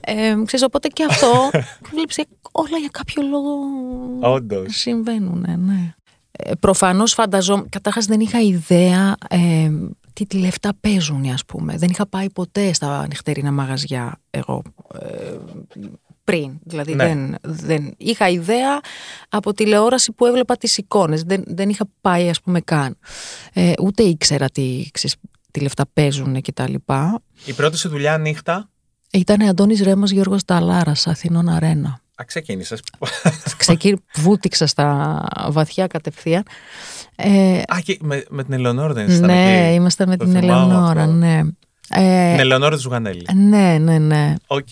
Ε, ξέρεις, οπότε και αυτό. Βλέπεις, ε, όλα για κάποιο λόγο Όντως. συμβαίνουν. Ναι. Ε, Προφανώς φανταζόμουν. Καταρχάς δεν είχα ιδέα ε, τι λεφτά παίζουν, ας πούμε. Δεν είχα πάει ποτέ στα νυχτερινά μαγαζιά εγώ. Ε, πριν. Δηλαδή Ναι. δεν, δεν είχα ιδέα από τηλεόραση που έβλεπα τις εικόνες. Δεν, δεν είχα πάει ας πούμε καν. Ε, ούτε ήξερα τι, ξέρεις, τι λεφτά παίζουν και τα λοιπά. Η πρώτη σου δουλειά νύχτα; Ήταν Αντώνης Ρέμος Γιώργος Ταλάρας, Αθηνών Αρένα. Α, ξεκίνησες. Ξεκίνη, βούτυξα στα βαθιά κατευθείαν. Ε, Α, και με, με την Ελεονόρα δεν ήσασταν ναι, εκεί; ήμασταν με Το την θυμάμαι Ελεονόρα, αυτό. ναι. Ε, Την Ελεονόρα του Ζουγανέλη. ναι, ναι, ναι. Οκ.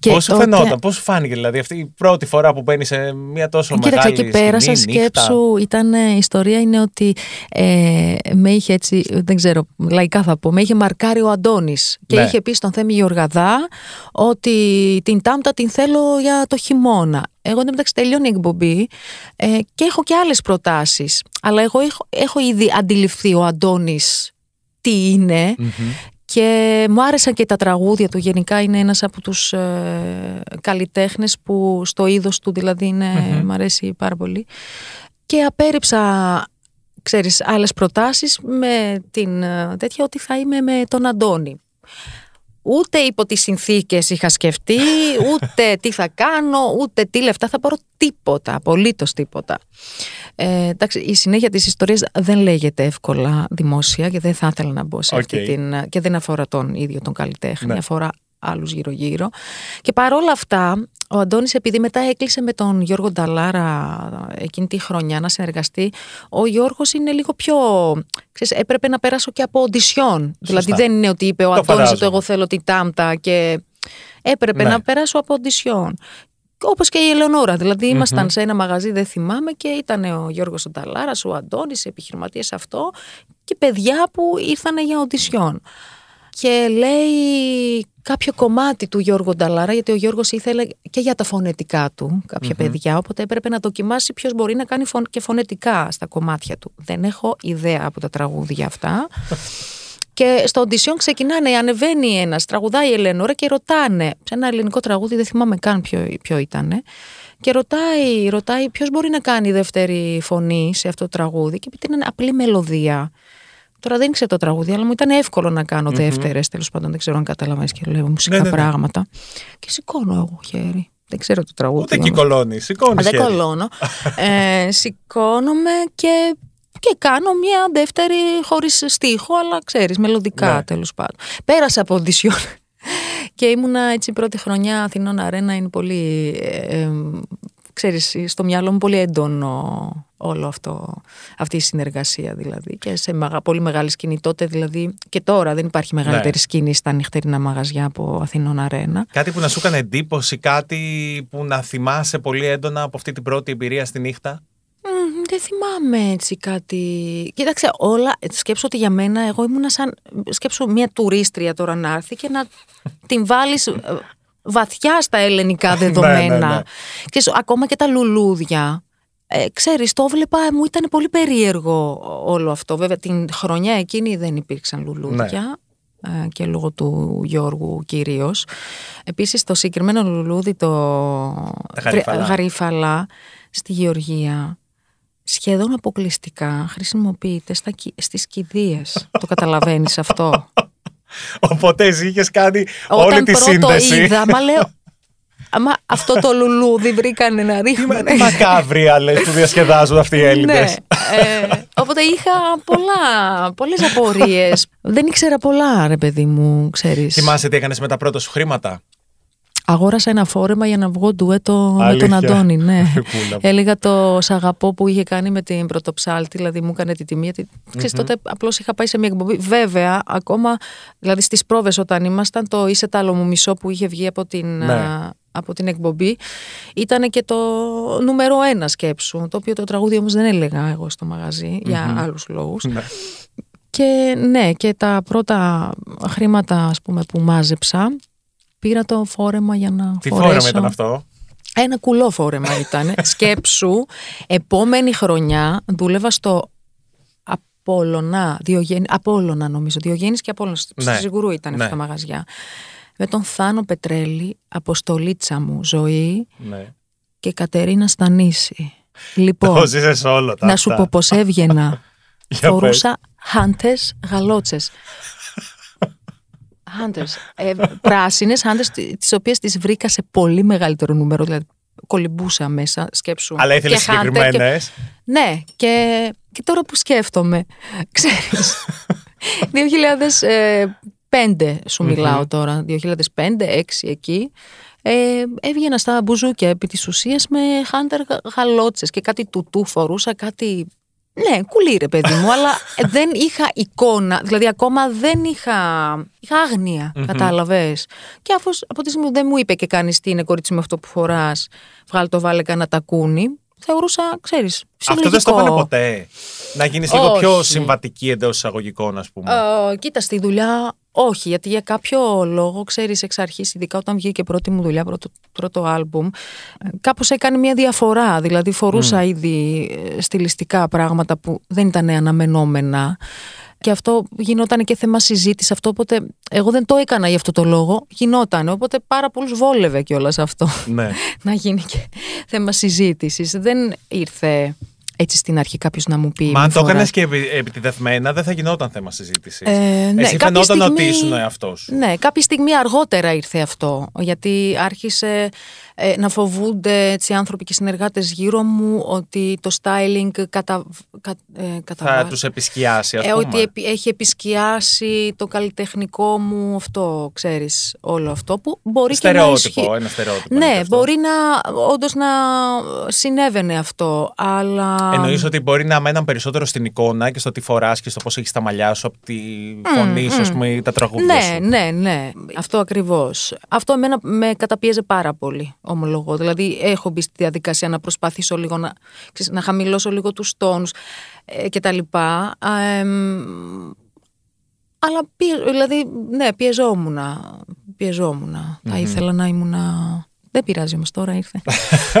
Και Πώς σου τότε- φαινόταν, πώς σου φάνηκε δηλαδή αυτή η πρώτη φορά που μπαίνει σε μια τόσο Κοίταξε, μεγάλη εκεί πέρασα σκηνή, νύχτα; σκέψου, ήταν, ε, η ιστορία είναι ότι ε, με είχε έτσι, δεν ξέρω, λαϊκά θα πω, με είχε μαρκάρει ο Αντώνης και Ναι. είχε πει στον Θέμη Γεωργαδά ότι την Τάμτα την θέλω για το χειμώνα. Εγώ εντωμεταξύ τελειώνει η εκπομπή ε, και έχω και άλλες προτάσεις, αλλά εγώ έχω, έχω ήδη αντιληφθεί ο Αντώνης τι είναι Μμμ. Και μου άρεσαν και τα τραγούδια του. Γενικά είναι ένας από τους ε, καλλιτέχνες που στο είδος του δηλαδή είναι, μ' αρέσει πάρα πολύ. Και απέρριψα, ξέρεις, άλλες προτάσεις με την ε, τέτοια ότι θα είμαι με τον Αντώνη. Ούτε υπό τις συνθήκες είχα σκεφτεί, ούτε τι θα κάνω, ούτε τι λεφτά θα πάρω, τίποτα, απολύτως τίποτα. Ε, εντάξει, η συνέχεια της ιστορίας δεν λέγεται εύκολα δημόσια και δεν θα ήθελα να μπω σε Οκ. αυτή την... και δεν αφορά τον ίδιο τον καλλιτέχνη, Ναι. αφορά άλλους γύρω-γύρω. Και παρόλα αυτά, ο Αντώνης επειδή μετά έκλεισε με τον Γιώργο Νταλάρα εκείνη τη χρονιά να συνεργαστεί, ο Γιώργος είναι λίγο πιο... Ξέρεις, έπρεπε να πέρασω και από οντισιόν. Δηλαδή δεν είναι ότι είπε ο Το Αντώνης ότι φαντάζομαι. εγώ θέλω την Τάμτα και έπρεπε Ναι. να περάσω από οντισιόν. Όπως και η Ελεονόρα. Δηλαδή, ήμασταν σε ένα μαγαζί, δεν θυμάμαι, και ήταν ο Γιώργος Νταλάρας, ο Αντώνης, επιχειρηματίες αυτό, και παιδιά που ήρθαν για οντισιόν. Και λέει κάποιο κομμάτι του Γιώργου Νταλάρα, γιατί ο Γιώργος ήθελε και για τα φωνετικά του καποια παιδιά, οπότε έπρεπε να δοκιμάσει ποιος μπορεί να κάνει φων- και φωνετικά στα κομμάτια του. Δεν έχω ιδέα από τα τραγούδια αυτά. Και στο οντισιόν ξεκινάνε, ανεβαίνει ένας, τραγουδάει η Ελένορα και ρωτάνε, σε ένα ελληνικό τραγούδι, δεν θυμάμαι καν ποιο, ποιο ήταν, και ρωτάει, ρωτάει ποιος μπορεί να κάνει δεύτερη φωνή σε αυτό το τραγούδι και επειδή είναι απλή μελωδία. Τώρα δεν ξέρω το τραγούδι, αλλά μου ήταν εύκολο να κάνω δεύτερες. Τέλος πάντων, δεν ξέρω αν καταλαβαίνει και λέω μουσικά Ναι, ναι, ναι. πράγματα. Και σηκώνω εγώ χέρι. Δεν ξέρω το τραγούδι. Ούτε όμως. εκεί κολώνει. Σηκώνει. Δεν κολώνω. ε, σηκώνομαι και, και κάνω μια δεύτερη χωρίς στίχο, αλλά ξέρεις, μελωδικά Ναι. τέλος πάντων. Πέρασα από οντισιόν και ήμουνα έτσι πρώτη χρονιά Αθηνών Αρένα είναι πολύ, ε, ε, ξέρεις, στο μυαλό μου πολύ έντονο όλο αυτό, αυτή η συνεργασία δηλαδή και σε μεγα, πολύ μεγάλη σκηνή τότε δηλαδή και τώρα δεν υπάρχει μεγαλύτερη Ναι. σκηνή στα νυχτερινά μαγαζιά από Αθηνών Αρένα. Κάτι που να σου έκανε εντύπωση, κάτι που να θυμάσαι πολύ έντονα από αυτή την πρώτη εμπειρία στη νύχτα; Μμμ, Δεν δεν θυμάμαι έτσι κάτι. Κοίταξε, όλα. Σκέψω ότι για μένα, εγώ ήμουνα σαν. Σκέψω μια τουρίστρια τώρα να έρθει και να την βάλεις βαθιά στα ελληνικά δεδομένα. ναι, ναι. Ξέρεις, ακόμα και τα λουλούδια. Ε, ξέρεις, το έβλεπα, μου ήταν πολύ περίεργο όλο αυτό. Βέβαια, την χρονιά εκείνη δεν υπήρξαν λουλούδια. ε, Και λόγω του Γιώργου κυρίως. Επίσης το συγκεκριμένο λουλούδι, το Τα γαρίφαλα. γαρίφαλα, στη Γεωργία, σχεδόν αποκλειστικά χρησιμοποιείται στα, κι- στις κηδείες. το καταλαβαίνεις αυτό; Οπότε εσύ είχες κάνει Όταν όλη τη πρώτο σύνδεση. είδα, μα λέω, Αμα αυτό το λουλούδι βρήκανε να Τι, μα- ρίχνουν. τι μακάβρια λες που διασκεδάζουν αυτοί οι Ναι. Έλληνες. Ε, οπότε είχα πολλά, πολλές απορίες. Δεν ήξερα πολλά, ρε παιδί μου, ξέρεις. Θυμάσαι τι έκανες με τα πρώτα σου χρήματα; Αγόρασα ένα φόρεμα για να βγω ντουέτο με Αλήθεια. τον Αντώνη, ναι. Κούλα μου. Έλεγα το σ' αγαπώ που είχε κάνει με την πρωτοψάλτη, δηλαδή μου έκανε τη τιμή. Γιατί, ξέρεις, τότε απλώς είχα πάει σε μια εκπομπή. Βέβαια, ακόμα, δηλαδή στις πρόβες όταν ήμασταν, το «Είσαι τ' άλλο μου μισό» που είχε βγει από την, Ναι. α, από την εκπομπή, ήταν και το νούμερο ένα σκέψου, το οποίο το τραγούδι όμως δεν έλεγα εγώ στο μαγαζί, για άλλους λόγους. Ναι. Και ναι, και τα πρώτα χρήματα ας πούμε, που μάζεψα, πήρα το φόρεμα για να Τι φορέσω. φόρεμα ήταν αυτό; Ένα κουλό φόρεμα ήταν. Σκέψου, επόμενη χρονιά δούλευα στο Απόλλωνα, Διογέννη, Απόλλωνα νομίζω, Διογέννης και Απόλλωνας, Ναι. στη Σιγουρού ήταν Ναι. αυτά τα μαγαζιά. Με τον Θάνο Πετρέλη, Αποστολίτσα μου, Ζωή Ναι. και Κατερίνα Στανίση. Το Λοιπόν, ζήσες όλο τα να σου αυτά. πω πως έβγαινα. Για Φορούσα χάντες γαλότσες. Χάντες. Ε, πράσινες χάντες, τις οποίες τις βρήκα σε πολύ μεγαλύτερο νούμερο. Δηλαδή, κολυμπούσα μέσα, σκέψου. Αλλά ήθελες Και χάντερ και- συγκεκριμένες; Ναι, και, και τώρα που σκέφτομαι, ξέρεις, 2005 σου μιλάω τώρα, 2005-2006 εκεί, ε, έβγαινα στα μπουζούκια επί της ουσίας με χάντερ γα- γαλότσες και κάτι τουτού φορούσα, κάτι... Ναι, κουλή ρε παιδί μου, αλλά δεν είχα εικόνα, δηλαδή ακόμα δεν είχα, είχα άγνοια, κατάλαβες. Και αφού από τη στιγμή που δεν μου είπε και κανείς τι είναι κορίτσι με αυτό που φοράς, βγάλε το βάλε κανένα τακούνι, θεωρούσα, ξέρεις, Αυτό δεν στο φυσιολογικό. είπανε ποτέ. Να γίνεις λίγο πιο Όχι. συμβατική εντός εισαγωγικών, ας πούμε. Ε, κοίτα, στη δουλειά όχι, γιατί για κάποιο λόγο, ξέρεις εξ αρχής, ειδικά όταν βγήκε η πρώτη μου δουλειά, πρώτο, πρώτο άλμπουμ, ε, κάπως έκανε μια διαφορά, δηλαδή φορούσα ήδη ε, στιλιστικά πράγματα που δεν ήταν αναμενόμενα. Και αυτό γινόταν και θέμα συζήτησης. Αυτό, οπότε εγώ δεν το έκανα για αυτό το λόγο, γινόταν, οπότε πάρα πολλούς βόλευε κιόλας αυτό. Ναι. να γίνει και θέμα συζήτησης. Δεν ήρθε έτσι στην αρχή κάποιος να μου πει. Μα αν «Μη το έκανες φοράς». και επι- επιτιδευμένα, δεν θα γινόταν θέμα συζήτησης. Ε, ναι, Εσύ κάποια φαινόταν ότι στιγμή- ήσουν ο εαυτός σου. Ναι, κάποια στιγμή αργότερα ήρθε αυτό. Γιατί άρχισε ε, να φοβούνται έτσι, οι άνθρωποι και οι συνεργάτες γύρω μου ότι το styling κατα, κα, ε, Θα καταβα- τους επισκιάσει, ας ε, πούμε. ότι επι- έχει επισκιάσει το καλλιτεχνικό μου αυτό, ξέρεις, όλο αυτό που μπορεί και να Στερεότυπο, ισχύει. ένα στερεότυπο. είναι και Ναι, αυτό. μπορεί να όντως να συνέβαινε αυτό, αλλά... Εννοείς ότι μπορεί να μέναν περισσότερο στην εικόνα και στο τι φοράς και στο πώς έχεις τα μαλλιά σου από τη φωνή σου, ας πούμε, ή τα τραγούδια Ναι, σου. ναι, ναι. Αυτό ακριβώς. Αυτό εμένα με καταπίεζε πάρα πολύ, ομολογώ. Δηλαδή έχω μπει στη διαδικασία να προσπαθήσω λίγο να, ξέρεις, να χαμηλώσω λίγο τους τόνους ε, και τα λοιπά. Α, εμ, αλλά πιε- δηλαδή, ναι, πιεζόμουν. πιεζόμουν. Θα ήθελα να ήμουν... Δεν πειράζει όμως τώρα ήρθε.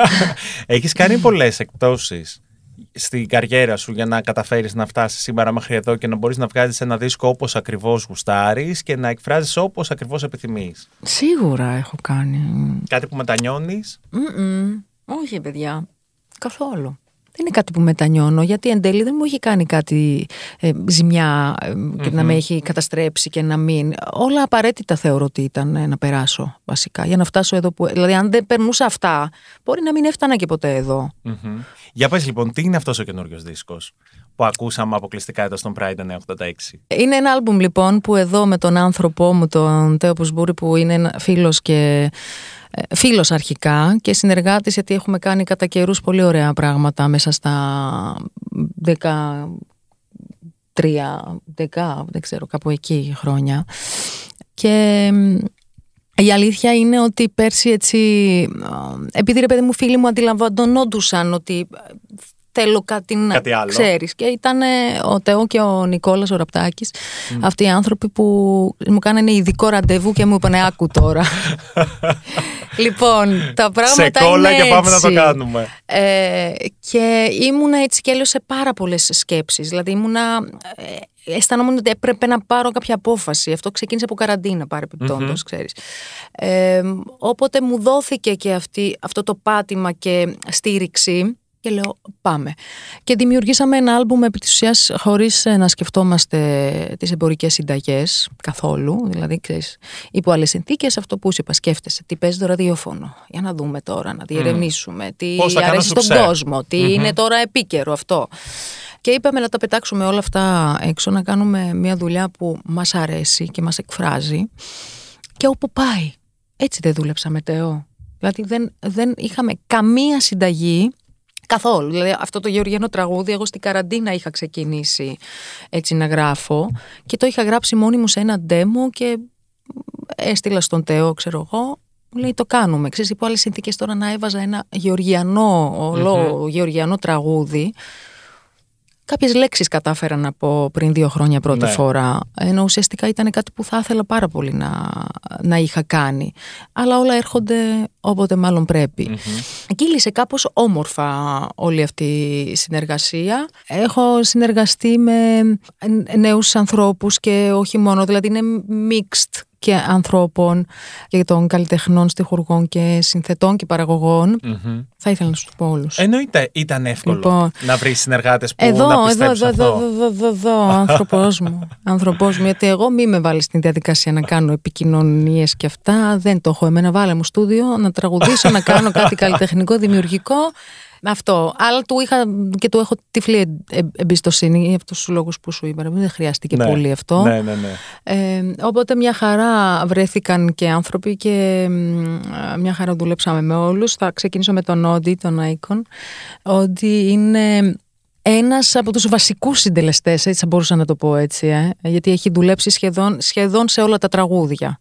Έχεις κάνει πολλές εκπτώσεις στην καριέρα σου για να καταφέρεις να φτάσεις σήμερα μέχρι εδώ και να μπορείς να βγάζεις ένα δίσκο όπως ακριβώς γουστάρεις και να εκφράζεις όπως ακριβώς επιθυμείς. Σίγουρα έχω κάνει. Κάτι που μετανιώνεις; Μμμ. Όχι, παιδιά. Καθόλου. Δεν είναι κάτι που μετανιώνω, γιατί εν τέλει δεν μου έχει κάνει κάτι ε, ζημιά ε, και να με έχει καταστρέψει και να μην. Όλα απαραίτητα θεωρώ ότι ήταν ε, να περάσω βασικά για να φτάσω εδώ που. Δηλαδή, αν δεν περνούσα αυτά, μπορεί να μην έφτανα και ποτέ εδώ. Μμμ. Για πες λοιπόν, τι είναι αυτός ο καινούριος δίσκος; Που ακούσαμε αποκλειστικά εδώ στον Pride 986. Είναι ένα άλμπουμ λοιπόν που εδώ με τον άνθρωπό μου, τον Τέο Πουσμπούρη, που είναι ένα φίλος και ε, φίλος αρχικά και συνεργάτης γιατί έχουμε κάνει κατά καιρούς πολύ ωραία πράγματα μέσα στα 13, 10, δεν ξέρω, κάπου εκεί χρόνια. Και μ, η αλήθεια είναι ότι πέρσι έτσι, ε, επειδή ρε παιδί μου φίλοι μου αντιλαμβανόντουσαν ότι ε, θέλω κάτι να Κάτι άλλο. ξέρεις. Και ήταν ο Τεό και ο Νικόλας ο Ραπτάκης, αυτοί οι άνθρωποι που μου κάνανε ειδικό ραντεβού και μου είπαν άκου τώρα. λοιπόν, τα πράγματα Σε κόλλα είναι και πάμε να το έτσι. κάνουμε. Ε, και ήμουνα έτσι και αλλιώς σε πάρα πολλές σκέψεις. Δηλαδή ήμουνα, ε, αισθανόμουν ότι έπρεπε να πάρω κάποια απόφαση. Αυτό ξεκίνησε από καραντίνα παρεπιπτόντως, ξέρεις. Ε, οπότε μου δόθηκε και αυτή, αυτό το πάτημα και στήριξη και λέω πάμε. Και δημιουργήσαμε ένα άλμπουμ επί της ουσιάς χωρίς ε, να σκεφτόμαστε τις εμπορικές συνταγές καθόλου. Δηλαδή, ξέρεις, υπό άλλες συνθήκες αυτό που σου είπα, σκέφτεσαι τι παίζει το ραδιόφωνο. Για να δούμε τώρα, να διερευνήσουμε τι Πώς θα κάνω αρέσει στον σουξέ. κόσμο, τι είναι τώρα επίκαιρο αυτό. Και είπαμε να τα πετάξουμε όλα αυτά έξω, να κάνουμε μια δουλειά που μας αρέσει και μας εκφράζει και όπου πάει. Έτσι δεν δούλεψα με Τεό. Δηλαδή δεν, δεν είχαμε καμία συνταγή καθόλου. Δηλαδή αυτό το γεωργιανό τραγούδι εγώ στην καραντίνα είχα ξεκινήσει έτσι να γράφω και το είχα γράψει μόνη μου σε ένα demo και έστειλα στον Τεό ξέρω εγώ μου λέει το κάνουμε. Ξέρεις, υπό άλλες συνθήκες τώρα να έβαζα ένα γεωργιανό, ολό, γεωργιανό τραγούδι Κάποιες λέξεις κατάφερα να πω πριν δύο χρόνια πρώτη Ναι. φορά, ενώ ουσιαστικά ήταν κάτι που θα ήθελα πάρα πολύ να, να είχα κάνει. Αλλά όλα έρχονται όποτε μάλλον πρέπει. Κύλησε κάπως όμορφα όλη αυτή η συνεργασία. Έχω συνεργαστεί με νέους ανθρώπους και όχι μόνο, δηλαδή είναι mixed και ανθρώπων και των καλλιτεχνών, στιχουργών και συνθετών και παραγωγών. Θα ήθελα να σου το πω όλους. Εννοείται ήταν εύκολο Λοιπόν. να βρεις συνεργάτες που Εδώ, να εδώ, πιστέψουν εδώ, εδώ, αυτό. εδώ, εδώ, εδώ, άνθρωπός μου. Άνθρωπός μου, γιατί εγώ μη με βάλεις στην διαδικασία να κάνω επικοινωνίες και αυτά. Δεν το έχω. Εμένα βάλε μου στούντιο, να τραγουδήσω, να κάνω κάτι καλλιτεχνικό, δημιουργικό. Αυτό. Αλλά του είχα και του έχω τυφλή ε- ε- εμπιστοσύνη για αυτούς τους λόγους που σου είπα. Δεν χρειάστηκε Ναι. πολύ αυτό. Ναι, ναι, ναι. Ε, οπότε μια χαρά βρέθηκαν και άνθρωποι και μ, μια χαρά δουλέψαμε με όλους. Θα ξεκινήσω με τον Όντι, τον Icon. Όντι είναι ένας από τους βασικούς συντελεστές, έτσι θα μπορούσα να το πω έτσι, ε, γιατί έχει δουλέψει σχεδόν, σχεδόν σε όλα τα τραγούδια.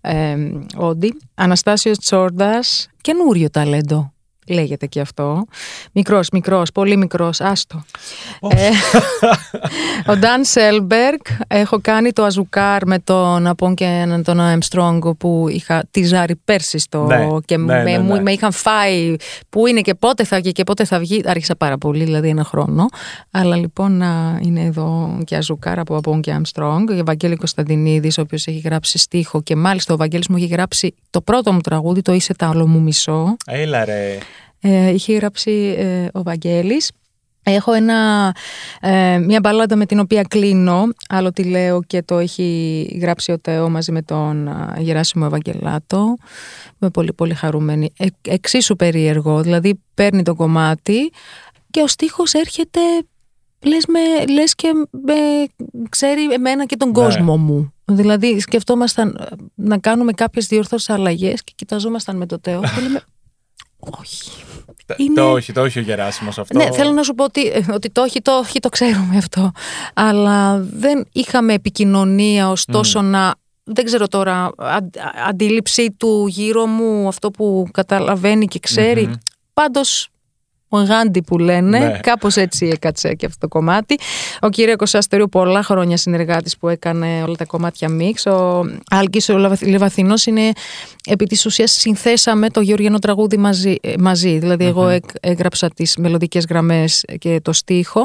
Ε, Όντι, Αναστάσιος Τσόρντας, καινούριο ταλέντο. Λέγεται και αυτό. Μικρός, μικρός, πολύ μικρός, άστο. Ε, ο Νταν Σέλμπεργκ, έχω κάνει το Αζουκάρ με τον Απόν και τον Εμστρόγκο που είχα τυζάρει πέρσι στο Ναι, και ναι, με, ναι, μου- ναι. με είχαν φάει που είναι και πότε θα βγει και πότε θα βγει. Άρχισα πάρα πολύ, δηλαδή ένα χρόνο. Αλλά λοιπόν να είναι εδώ και Αζουκάρ από Απόν και Εμστρόγκ. Ο Ευαγγέλη Κωνσταντινίδης, ο οποίος έχει γράψει στίχο και μάλιστα ο Ευαγγέλης μου έχει γράψει το πρώτο μου τραγούδι, το Είσαι τα άλλο μου μισό. Έλα ρε. Ε, είχε γράψει ε, ο Βαγγέλης. Έχω ένα, ε, μια μπαλάντα με την οποία κλείνω, άλλο τι λέω και το έχει γράψει ο Τεό μαζί με τον α, Γεράσιμο Ευαγγελάτο. Είμαι πολύ πολύ χαρούμενη. Ε, εξίσου περίεργο, δηλαδή παίρνει το κομμάτι και ο στίχος έρχεται, λες, με, λες και με, ξέρει εμένα και τον Ναι. κόσμο μου. Δηλαδή σκεφτόμασταν ε, να κάνουμε κάποιες διορθώσεις αλλαγές και κοιταζόμασταν με το Τεό και λέμε όχι. Τε- Είναι- Το όχι, το όχι ο Γεράσιμος αυτό. Ναι, θέλω να σου πω ότι, ε, ότι το έχει, το έχει, το ξέρουμε αυτό. Αλλά δεν είχαμε επικοινωνία ωστόσο να. Δεν ξέρω τώρα, αν- αντίληψή του γύρω μου, αυτό που καταλαβαίνει και ξέρει. Πάντως, ο Γάντι που λένε, Ναι. κάπως έτσι έκατσε και αυτό το κομμάτι. Ο Κύριακος Αστερίου, πολλά χρόνια συνεργάτης που έκανε όλα τα κομμάτια μίξ. Ο Άλκης ο Λαβαθ- Λεβαθινός είναι, επί της ουσίας συνθέσαμε το γεωργιανό τραγούδι μαζί. ε, μαζί. Δηλαδή εγώ έκ- έγραψα τις μελωδικές γραμμές και το στίχο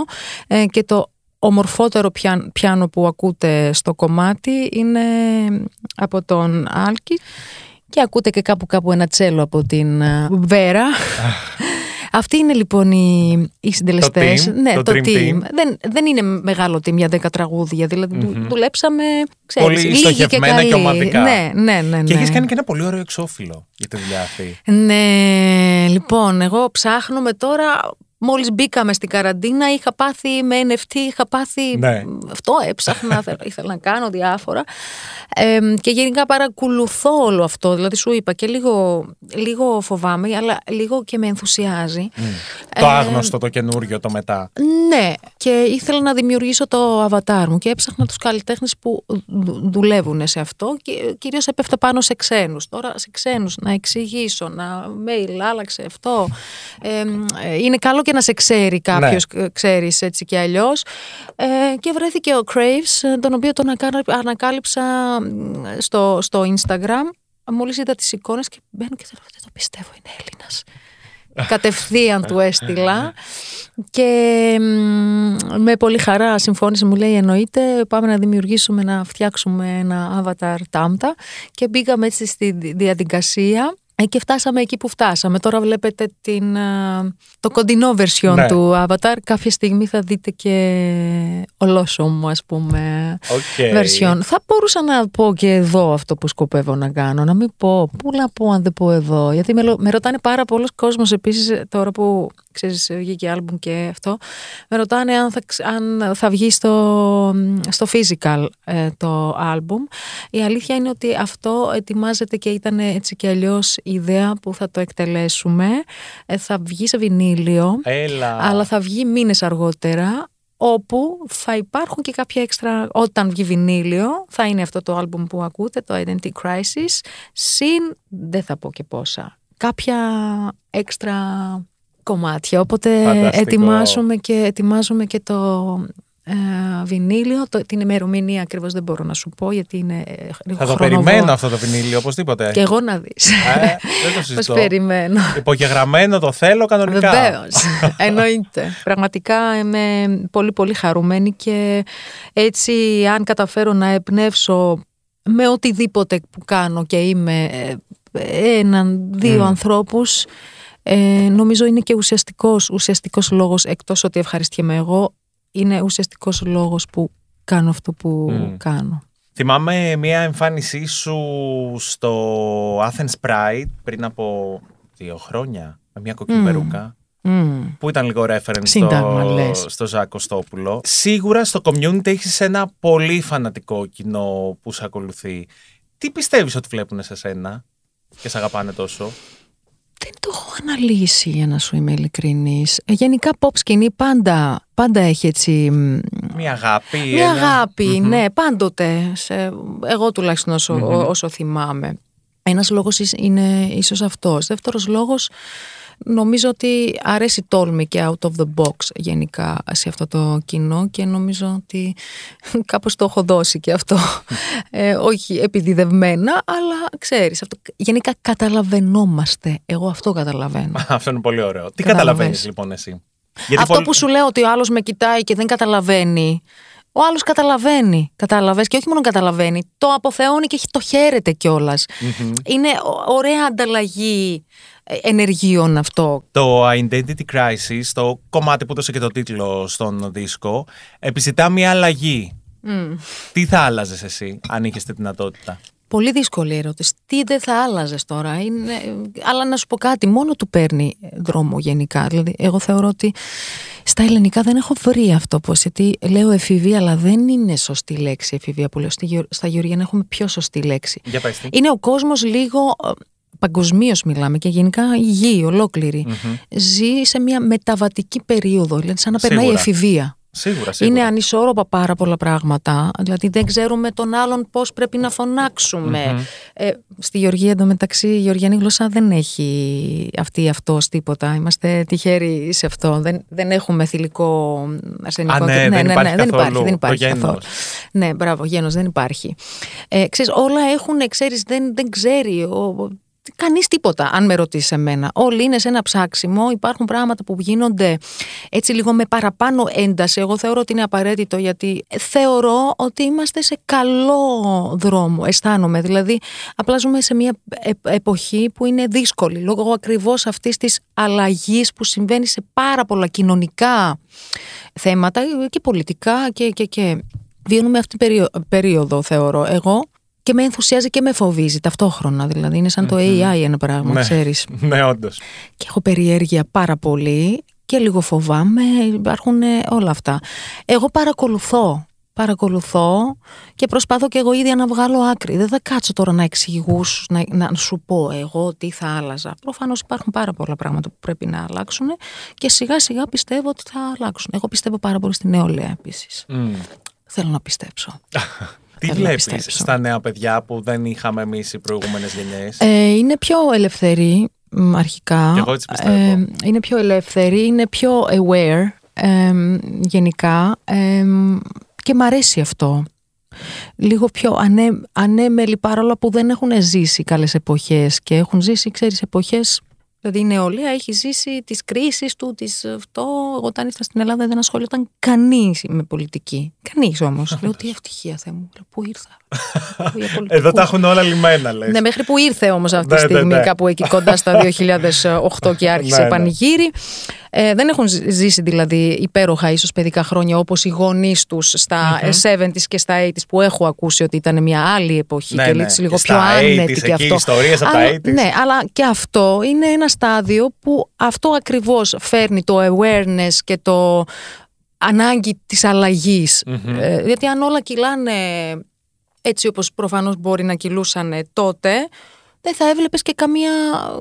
ε, και το ομορφότερο πιάν- πιάνο που ακούτε στο κομμάτι είναι από τον Άλκη και ακούτε και κάπου κάπου ένα τσέλο από την ε, Βέρα. Αυτοί είναι λοιπόν οι, οι συντελεστές. team, ναι, το το, dream team. team. Δεν, δεν είναι μεγάλο team για 10 τραγούδια. Δηλαδή δου- δουλέψαμε. Ξέρεις, Πολύ λίγοι στοχευμένα και καλοί. ομαδικά. Ναι, ναι, ναι. Και ναι. έχει κάνει και ένα πολύ ωραίο εξώφυλλο για τη δουλειά αυτή. Ναι, λοιπόν, εγώ ψάχνουμε τώρα. Μόλις μπήκαμε στην καραντίνα, είχα πάθει με NFT, είχα πάθει Ναι. αυτό, έψαχνα, θε- ήθελα να κάνω διάφορα. Ε, και γενικά παρακολουθώ όλο αυτό, δηλαδή σου είπα και λίγο, λίγο φοβάμαι, αλλά λίγο και με ενθουσιάζει. το Ε, άγνωστο, το καινούριο, το μετά. Ναι, και ήθελα να δημιουργήσω το avatar μου και έψαχνα τους καλλιτέχνες που δου- δουλεύουν σε αυτό και κυρίως έπεφτα πάνω σε ξένους. Τώρα σε ξένους να εξηγήσω, να mail, άλλαξε αυτό. Ε, ε, είναι καλό και και να σε ξέρει κάποιος, ξέρεις έτσι και αλλιώς. Ε, και βρέθηκε ο Craves, ε, τον οποίο τον ακα- ανακάλυψα μ, στο, στο Instagram. Μόλις είδα τις εικόνες και μπαίνω και θέλω, δεν το πιστεύω, είναι Έλληνας. Κατευθείαν του έστειλα και μ, με πολύ χαρά συμφώνησε, μου λέει εννοείται πάμε να δημιουργήσουμε, να φτιάξουμε ένα avatar τάμτα και μπήκαμε έτσι στη δι- διαδικασία ε, και φτάσαμε εκεί που φτάσαμε. Τώρα βλέπετε την, α, το κοντινό version Ναι. του avatar. Κάποια στιγμή θα δείτε και ολόσωμο ας πούμε OK. version. Θα μπορούσα να πω και εδώ αυτό που σκοπεύω να κάνω. Να μην πω. Πού να πω αν δεν πω εδώ. Γιατί με, λο- με ρωτάνε πάρα πολλοί κόσμος επίσης τώρα που ξέρεις βγήκε άλμπουμ και αυτό. Με ρωτάνε αν θα, ξ- αν θα βγει στο, στο physical ε, το άλμπουμ. Η αλήθεια είναι ότι αυτό ετοιμάζεται και ήταν έτσι και αλλιώς η ιδέα που θα το εκτελέσουμε. Ε, θα βγει σε βινίλιο Έλα. αλλά θα βγει μήνες αργότερα όπου θα υπάρχουν και κάποια έξτρα όταν βγει βινίλιο θα είναι αυτό το άλμπουμ που ακούτε το Identity Crisis συν δεν θα πω και πόσα κάποια έξτρα κομμάτια οπότε Φανταστικό. ετοιμάζουμε και, ετοιμάζουμε και το ε, βινίλιο το, την ημερομηνία ακριβώς δεν μπορώ να σου πω γιατί είναι ε, λίγο Θα το χρονοβόρο. περιμένω αυτό το βινίλιο οπωσδήποτε. και εγώ να δεις Ε, δεν το Πώς συζητώ. περιμένω Υπογεγραμμένο το θέλω κανονικά. Βεβαίως. Εννοείται. Πραγματικά είμαι πολύ πολύ χαρούμενη και έτσι αν καταφέρω να εμπνεύσω με οτιδήποτε που κάνω και είμαι ε, έναν, δύο Μμ. ανθρώπους ε, νομίζω είναι και ουσιαστικός, ουσιαστικός λόγος εκτός ότι ευχαριστιέμαι εγώ είναι ουσιαστικός λόγος που κάνω αυτό που Μμ. κάνω. Θυμάμαι μια εμφάνισή σου στο Athens Pride πριν από δύο χρόνια με μια κοκκινή Μμ. περούκα. Μμ. Που ήταν λίγο reference Σύνταγμα, στο, λες. στο Ζακ Κωστόπουλο. Σίγουρα στο community έχεις ένα πολύ φανατικό κοινό που σε ακολουθεί. Τι πιστεύεις ότι βλέπουν σε σένα και σε αγαπάνε τόσο; Δεν το έχω αναλύσει για να σου είμαι ειλικρινής. Ε, γενικά pop σκηνή πάντα, πάντα έχει έτσι μ, Μια αγάπη. Μια ένα- αγάπη, Μμμ. ναι, πάντοτε. Σε, εγώ τουλάχιστον όσο, Μμμ. όσο θυμάμαι. Ένας λόγος ίσ- είναι ίσως αυτός. Δεύτερος λόγος, νομίζω ότι αρέσει η τόλμη και out of the box γενικά σε αυτό το κοινό και νομίζω ότι κάπως το έχω δώσει και αυτό. Ε, όχι επιδιδευμένα, αλλά ξέρεις, αυτό, γενικά καταλαβαίνόμαστε. Εγώ αυτό καταλαβαίνω. Αυτό είναι πολύ ωραίο. Τι Καταλαβαίνεις. καταλαβαίνεις λοιπόν εσύ; Γιατί Αυτό πολλ- που σου λέω ότι ο άλλος με κοιτάει και δεν καταλαβαίνει. Ο άλλος καταλαβαίνει. Κατάλαβε και όχι μόνο καταλαβαίνει, το αποθεώνει και το χαίρεται κιόλας. Μμμ. Είναι ω- ωραία ανταλλαγή ε, ενεργείων αυτό. Το Identity Crisis, το κομμάτι που έδωσε και το τίτλο στον δίσκο, επιζητά μια αλλαγή. Μμ. Τι θα άλλαζες εσύ, αν είχες τη δυνατότητα; Πολύ δύσκολη ερώτηση. Τι δεν θα άλλαζες τώρα; Είναι... Αλλά να σου πω κάτι, μόνο του παίρνει δρόμο γενικά. Δηλαδή, εγώ θεωρώ ότι στα ελληνικά δεν έχω βρει αυτό πώ. Γιατί λέω εφηβεία, αλλά δεν είναι σωστή λέξη εφηβεία που λέω. Στη Γεω- Στα Γεωργιανά έχουμε πιο σωστή λέξη. Για πες τι. Είναι ο κόσμος λίγο παγκοσμίως μιλάμε και γενικά η γη ολόκληρη ζει σε μια μεταβατική περίοδο, δηλαδή σαν να περνάει Σίγουρα. εφηβεία. Σίγουρα, σίγουρα. Είναι ανισόρροπα πάρα πολλά πράγματα. Δηλαδή δεν ξέρουμε τον άλλον πώς πρέπει να φωνάξουμε. Ε, στη Γεωργία εντωμεταξύ η γεωργιανή γλώσσα δεν έχει αυτή αυτό τίποτα. Είμαστε τυχεροί σε αυτό. Δεν, δεν έχουμε θηλυκό αρσενικό. Α, ναι, δεν υπάρχει δεν καθόλου. υπάρχει, δεν υπάρχει Το γένος. καθόλου. Ναι, μπράβο, γένος δεν υπάρχει. Ε, ξέρεις, όλα έχουν, ξέρεις, δεν, δεν ξέρει ο, κανείς τίποτα, αν με ρωτήσεις εμένα. Όλοι είναι σε ένα ψάξιμο, υπάρχουν πράγματα που γίνονται έτσι λίγο με παραπάνω ένταση. Εγώ θεωρώ ότι είναι απαραίτητο γιατί θεωρώ ότι είμαστε σε καλό δρόμο, αισθάνομαι. Δηλαδή, απλά ζούμε σε μια ε- εποχή που είναι δύσκολη, λόγω ακριβώς αυτής της αλλαγής που συμβαίνει σε πάρα πολλά κοινωνικά θέματα και πολιτικά και, και, και βιώνουμε αυτή την περίοδο, περίοδο θεωρώ εγώ και με ενθουσιάζει και με φοβίζει ταυτόχρονα δηλαδή είναι σαν το AI ένα πράγμα Ναι. ξέρεις Ναι, όντως. και έχω περιέργεια πάρα πολύ και λίγο φοβάμαι, υπάρχουν ε, όλα αυτά. Εγώ παρακολουθώ, παρακολουθώ και προσπαθώ και εγώ ίδια να βγάλω άκρη. Δεν θα κάτσω τώρα να εξηγούς, να, να σου πω εγώ τι θα άλλαζα. Προφανώς υπάρχουν πάρα πολλά πράγματα που πρέπει να αλλάξουν και σιγά σιγά πιστεύω ότι θα αλλάξουν. Εγώ πιστεύω πάρα πολύ στη νεολαία επίσης. Θέλω να πιστέψω. Τι Θέλω να βλέπεις πιστέψω. στα νέα παιδιά που δεν είχαμε εμείς οι προηγούμενες γενιές; Ε, είναι πιο ελευθεροί, μ, αρχικά. Κι εγώ έτσι πιστεύω. είναι πιο ελεύθερη, είναι πιο aware ε, γενικά ε, και μ' αρέσει αυτό. Λίγο πιο ανέ, ανέμελοι παρόλο που δεν έχουν ζήσει καλές εποχές και έχουν ζήσει, ξέρεις, εποχές Δηλαδή η νεολαία έχει ζήσει τις κρίσεις του, τις αυτό. Εγώ όταν ήρθα στην Ελλάδα δεν ασχολιόταν κανείς με πολιτική. Κανείς όμως. Λέω τι ευτυχία Θεέ μου. Λέω, Πού ήρθα. Πού για πολιτικούς. Εδώ τα έχουν όλα λιμένα, λες. Ναι, μέχρι που ήρθε όμως αυτή τη Ναι, ναι, στιγμή, ναι. κάπου εκεί κοντά στα 2008 και άρχισε Ναι, ναι. πανηγύρι. Ε, δεν έχουν ζ- ζήσει δηλαδή υπέροχα ίσως παιδικά χρόνια όπως οι γονείς τους στα 70s και στα 80s που έχω ακούσει ότι ήταν μια άλλη εποχή Ναι, και ναι. έτσι λίγο Και πιο στα 80s άνετη και εκεί, αυτό. ιστορίες από τα Αλλά- 80s. Ναι, αλλά και αυτό είναι ένα στάδιο που αυτό ακριβώς φέρνει το awareness και το ανάγκη της αλλαγης Ε, γιατί αν όλα κυλάνε έτσι όπως προφανώς μπορεί να κυλούσαν τότε, δεν θα έβλεπες και καμία,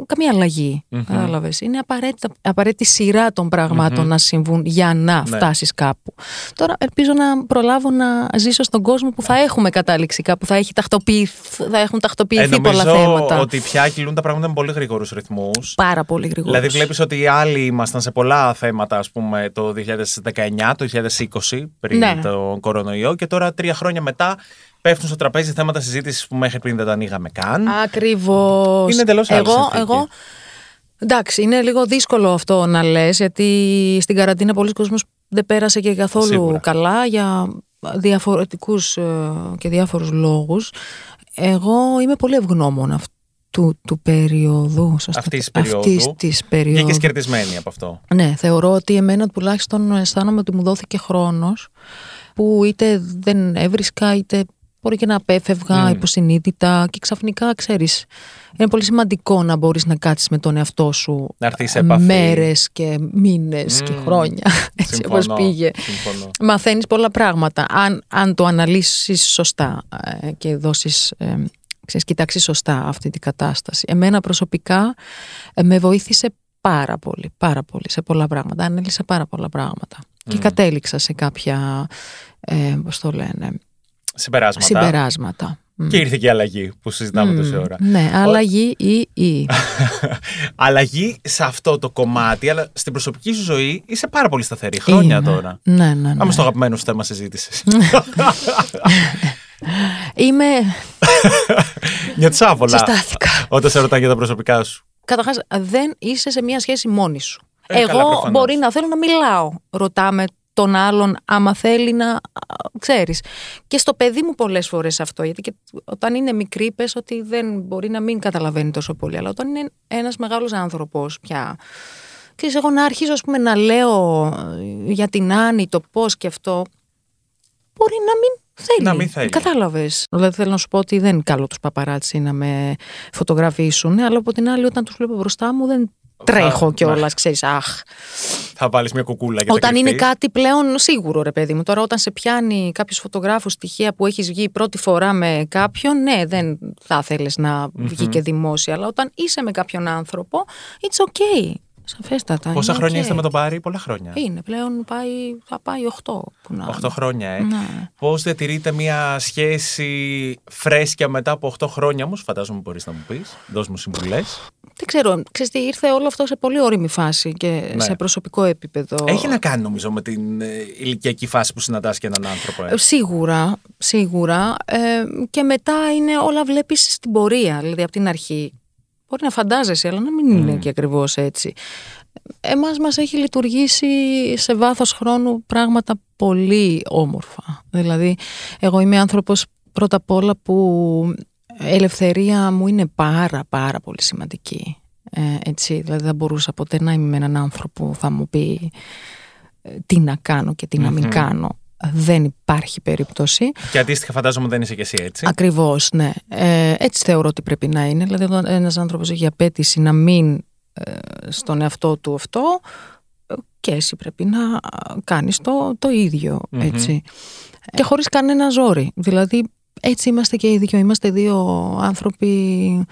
καμία αλλαγή. Κατάλαβες. Είναι απαραίτητα, απαραίτητη σειρά των πραγματων να συμβούν για να Ναι. φτάσεις κάπου. Τώρα ελπίζω να προλάβω να ζήσω στον κόσμο που θα έχουμε κατάληξη κάπου, θα, έχει τακτοποιηθ- θα έχουν τακτοποιηθεί Ε, πολλά νομίζω θέματα. ότι πια κυλούν τα πράγματα με πολύ γρήγορους ρυθμούς. Πάρα πολύ γρήγορα. Δηλαδή, βλέπεις ότι οι άλλοι ήμασταν σε πολλά θέματα, ας πούμε, το 2019, το 2020, πριν Ναι. τον κορονοϊό, και τώρα τρία χρόνια μετά πέφτουν στο τραπέζι θέματα συζήτησης που μέχρι πριν δεν τα ανοίγαμε καν. Ακριβώς. Είναι εντελώς άλλη εγώ, συνθήκη. εγώ. Εντάξει, είναι λίγο δύσκολο αυτό να λες γιατί στην καραντίνα πολλοί κόσμος δεν πέρασε και καθόλου Σίγουρα. καλά για διαφορετικούς ε, και διάφορους λόγους. Εγώ είμαι πολύ ευγνώμων αυτού του περίοδου. σωστά. Αυτής της περίοδου. Αυτής της περίοδου. Βγήκες κερδισμένη από αυτό. Ναι, θεωρώ ότι εμένα τουλάχιστον αισθάνομαι ότι μου δόθηκε χρόνος που είτε δεν έβρισκα είτε μπορεί και να απέφευγα υποσυνείδητα και ξαφνικά ξέρεις είναι πολύ σημαντικό να μπορείς να κάτσεις με τον εαυτό σου Να έρθεις σε επαφή. μέρες και μήνες και χρόνια έτσι Συμφωνώ, όπως πήγε. συμφωνώ. μαθαίνεις πολλά πράγματα. Αν, αν το αναλύσεις σωστά ε, και δώσεις ε, ξέρεις, κοιτάξεις σωστά αυτή την κατάσταση. Εμένα προσωπικά ε, με βοήθησε πάρα πολύ πάρα πολύ σε πολλά πράγματα. Ανέλησα πάρα πολλά πράγματα. Και κατέληξα σε κάποια ε, πώς το λένε Συμπεράσματα. συμπεράσματα Μ. Και ήρθε και η αλλαγή που συζητάμε τόση ώρα. ναι αλλαγή ή ή αλλαγή σε αυτό το κομμάτι, αλλά στην προσωπική σου ζωή είσαι πάρα πολύ σταθερή. Χρόνια Είμαι. τώρα. ναι ναι, ναι. Πάμε στο αγαπημένο σου θέμα συζήτησης. είμαι Νιώθει άβολα. Συστάθηκα. Όταν σε ρωτάνε για τα προσωπικά σου. Καταρχάς, δεν είσαι σε μια σχέση μόνη σου. Ε, καλά, Εγώ προφανώς. μπορεί να θέλω να μιλάω. Ρωτάμε τον άλλον άμα θέλει να α, ξέρεις. Και στο παιδί μου πολλές φορές αυτό, γιατί και όταν είναι μικρή πες ότι δεν μπορεί να μην καταλαβαίνει τόσο πολύ, αλλά όταν είναι ένας μεγάλος άνθρωπος πια, ξέρεις, εγώ να αρχίζω ας πούμε, να λέω ε, για την Άννη το πώς και αυτό, μπορεί να μην θέλει. Να μην θέλει. Κατάλαβες. Δηλαδή θέλω να σου πω ότι δεν είναι καλό τους παπαράτσι να με φωτογραφίσουν, αλλά από την άλλη όταν τους βλέπω μπροστά μου δεν τρέχω ναι. κιόλας, ξέρεις, αχ. Θα βάλεις μια κουκούλα για Όταν είναι κάτι πλέον σίγουρο, ρε παιδί μου. Τώρα, όταν σε πιάνει κάποιος φωτογράφος στοιχεία που έχεις βγει πρώτη φορά με κάποιον, ναι, δεν θα ήθελε να βγει και δημόσια. Αλλά όταν είσαι με κάποιον άνθρωπο, it's okay. Σαφέστατα. Πόσα είναι χρόνια ok. είστε με τον Πάρη, πολλά χρόνια. Είναι πλέον, πάει, θα πάει 8. Που να... 8 χρόνια, ε. Ναι. Πώς διατηρείτε μια σχέση φρέσκια μετά από 8 χρόνια όμως, φαντάζομαι μπορείς να μου πεις. Δώσ' μου συμβουλές. Δεν ξέρω, ξέρεις τι, ήρθε όλο αυτό σε πολύ όρημη φάση και Ναι. σε προσωπικό επίπεδο. Έχει να κάνει νομίζω με την ε, ηλικιακή φάση που συναντάς και έναν άνθρωπο. Ε. Ε, Σίγουρα, σίγουρα. Ε, και μετά είναι όλα βλέπεις στην πορεία, δηλαδή από την αρχή. Μπορεί να φαντάζεσαι, αλλά να μην είναι και ακριβώς έτσι. Εμάς μας έχει λειτουργήσει σε βάθος χρόνου πράγματα πολύ όμορφα. Δηλαδή, εγώ είμαι άνθρωπος πρώτα απ' όλα που ελευθερία μου είναι πάρα πάρα πολύ σημαντική. Ε, έτσι, δηλαδή δεν μπορούσα ποτέ να είμαι με έναν άνθρωπο που θα μου πει ε, τι να κάνω και τι να μην κάνω. Δεν υπάρχει περίπτωση. Και αντίστοιχα, φαντάζομαι δεν είσαι και εσύ έτσι. Ακριβώς, ναι. Ε, έτσι θεωρώ ότι πρέπει να είναι. Δηλαδή, όταν ένας άνθρωπος έχει απέτηση να μην ε, στον εαυτό του αυτό, ε, και εσύ πρέπει να κάνεις το, το ίδιο, έτσι. Και χωρίς κανένα ζόρι. Δηλαδή, έτσι είμαστε και οι δύο. Είμαστε δύο άνθρωποι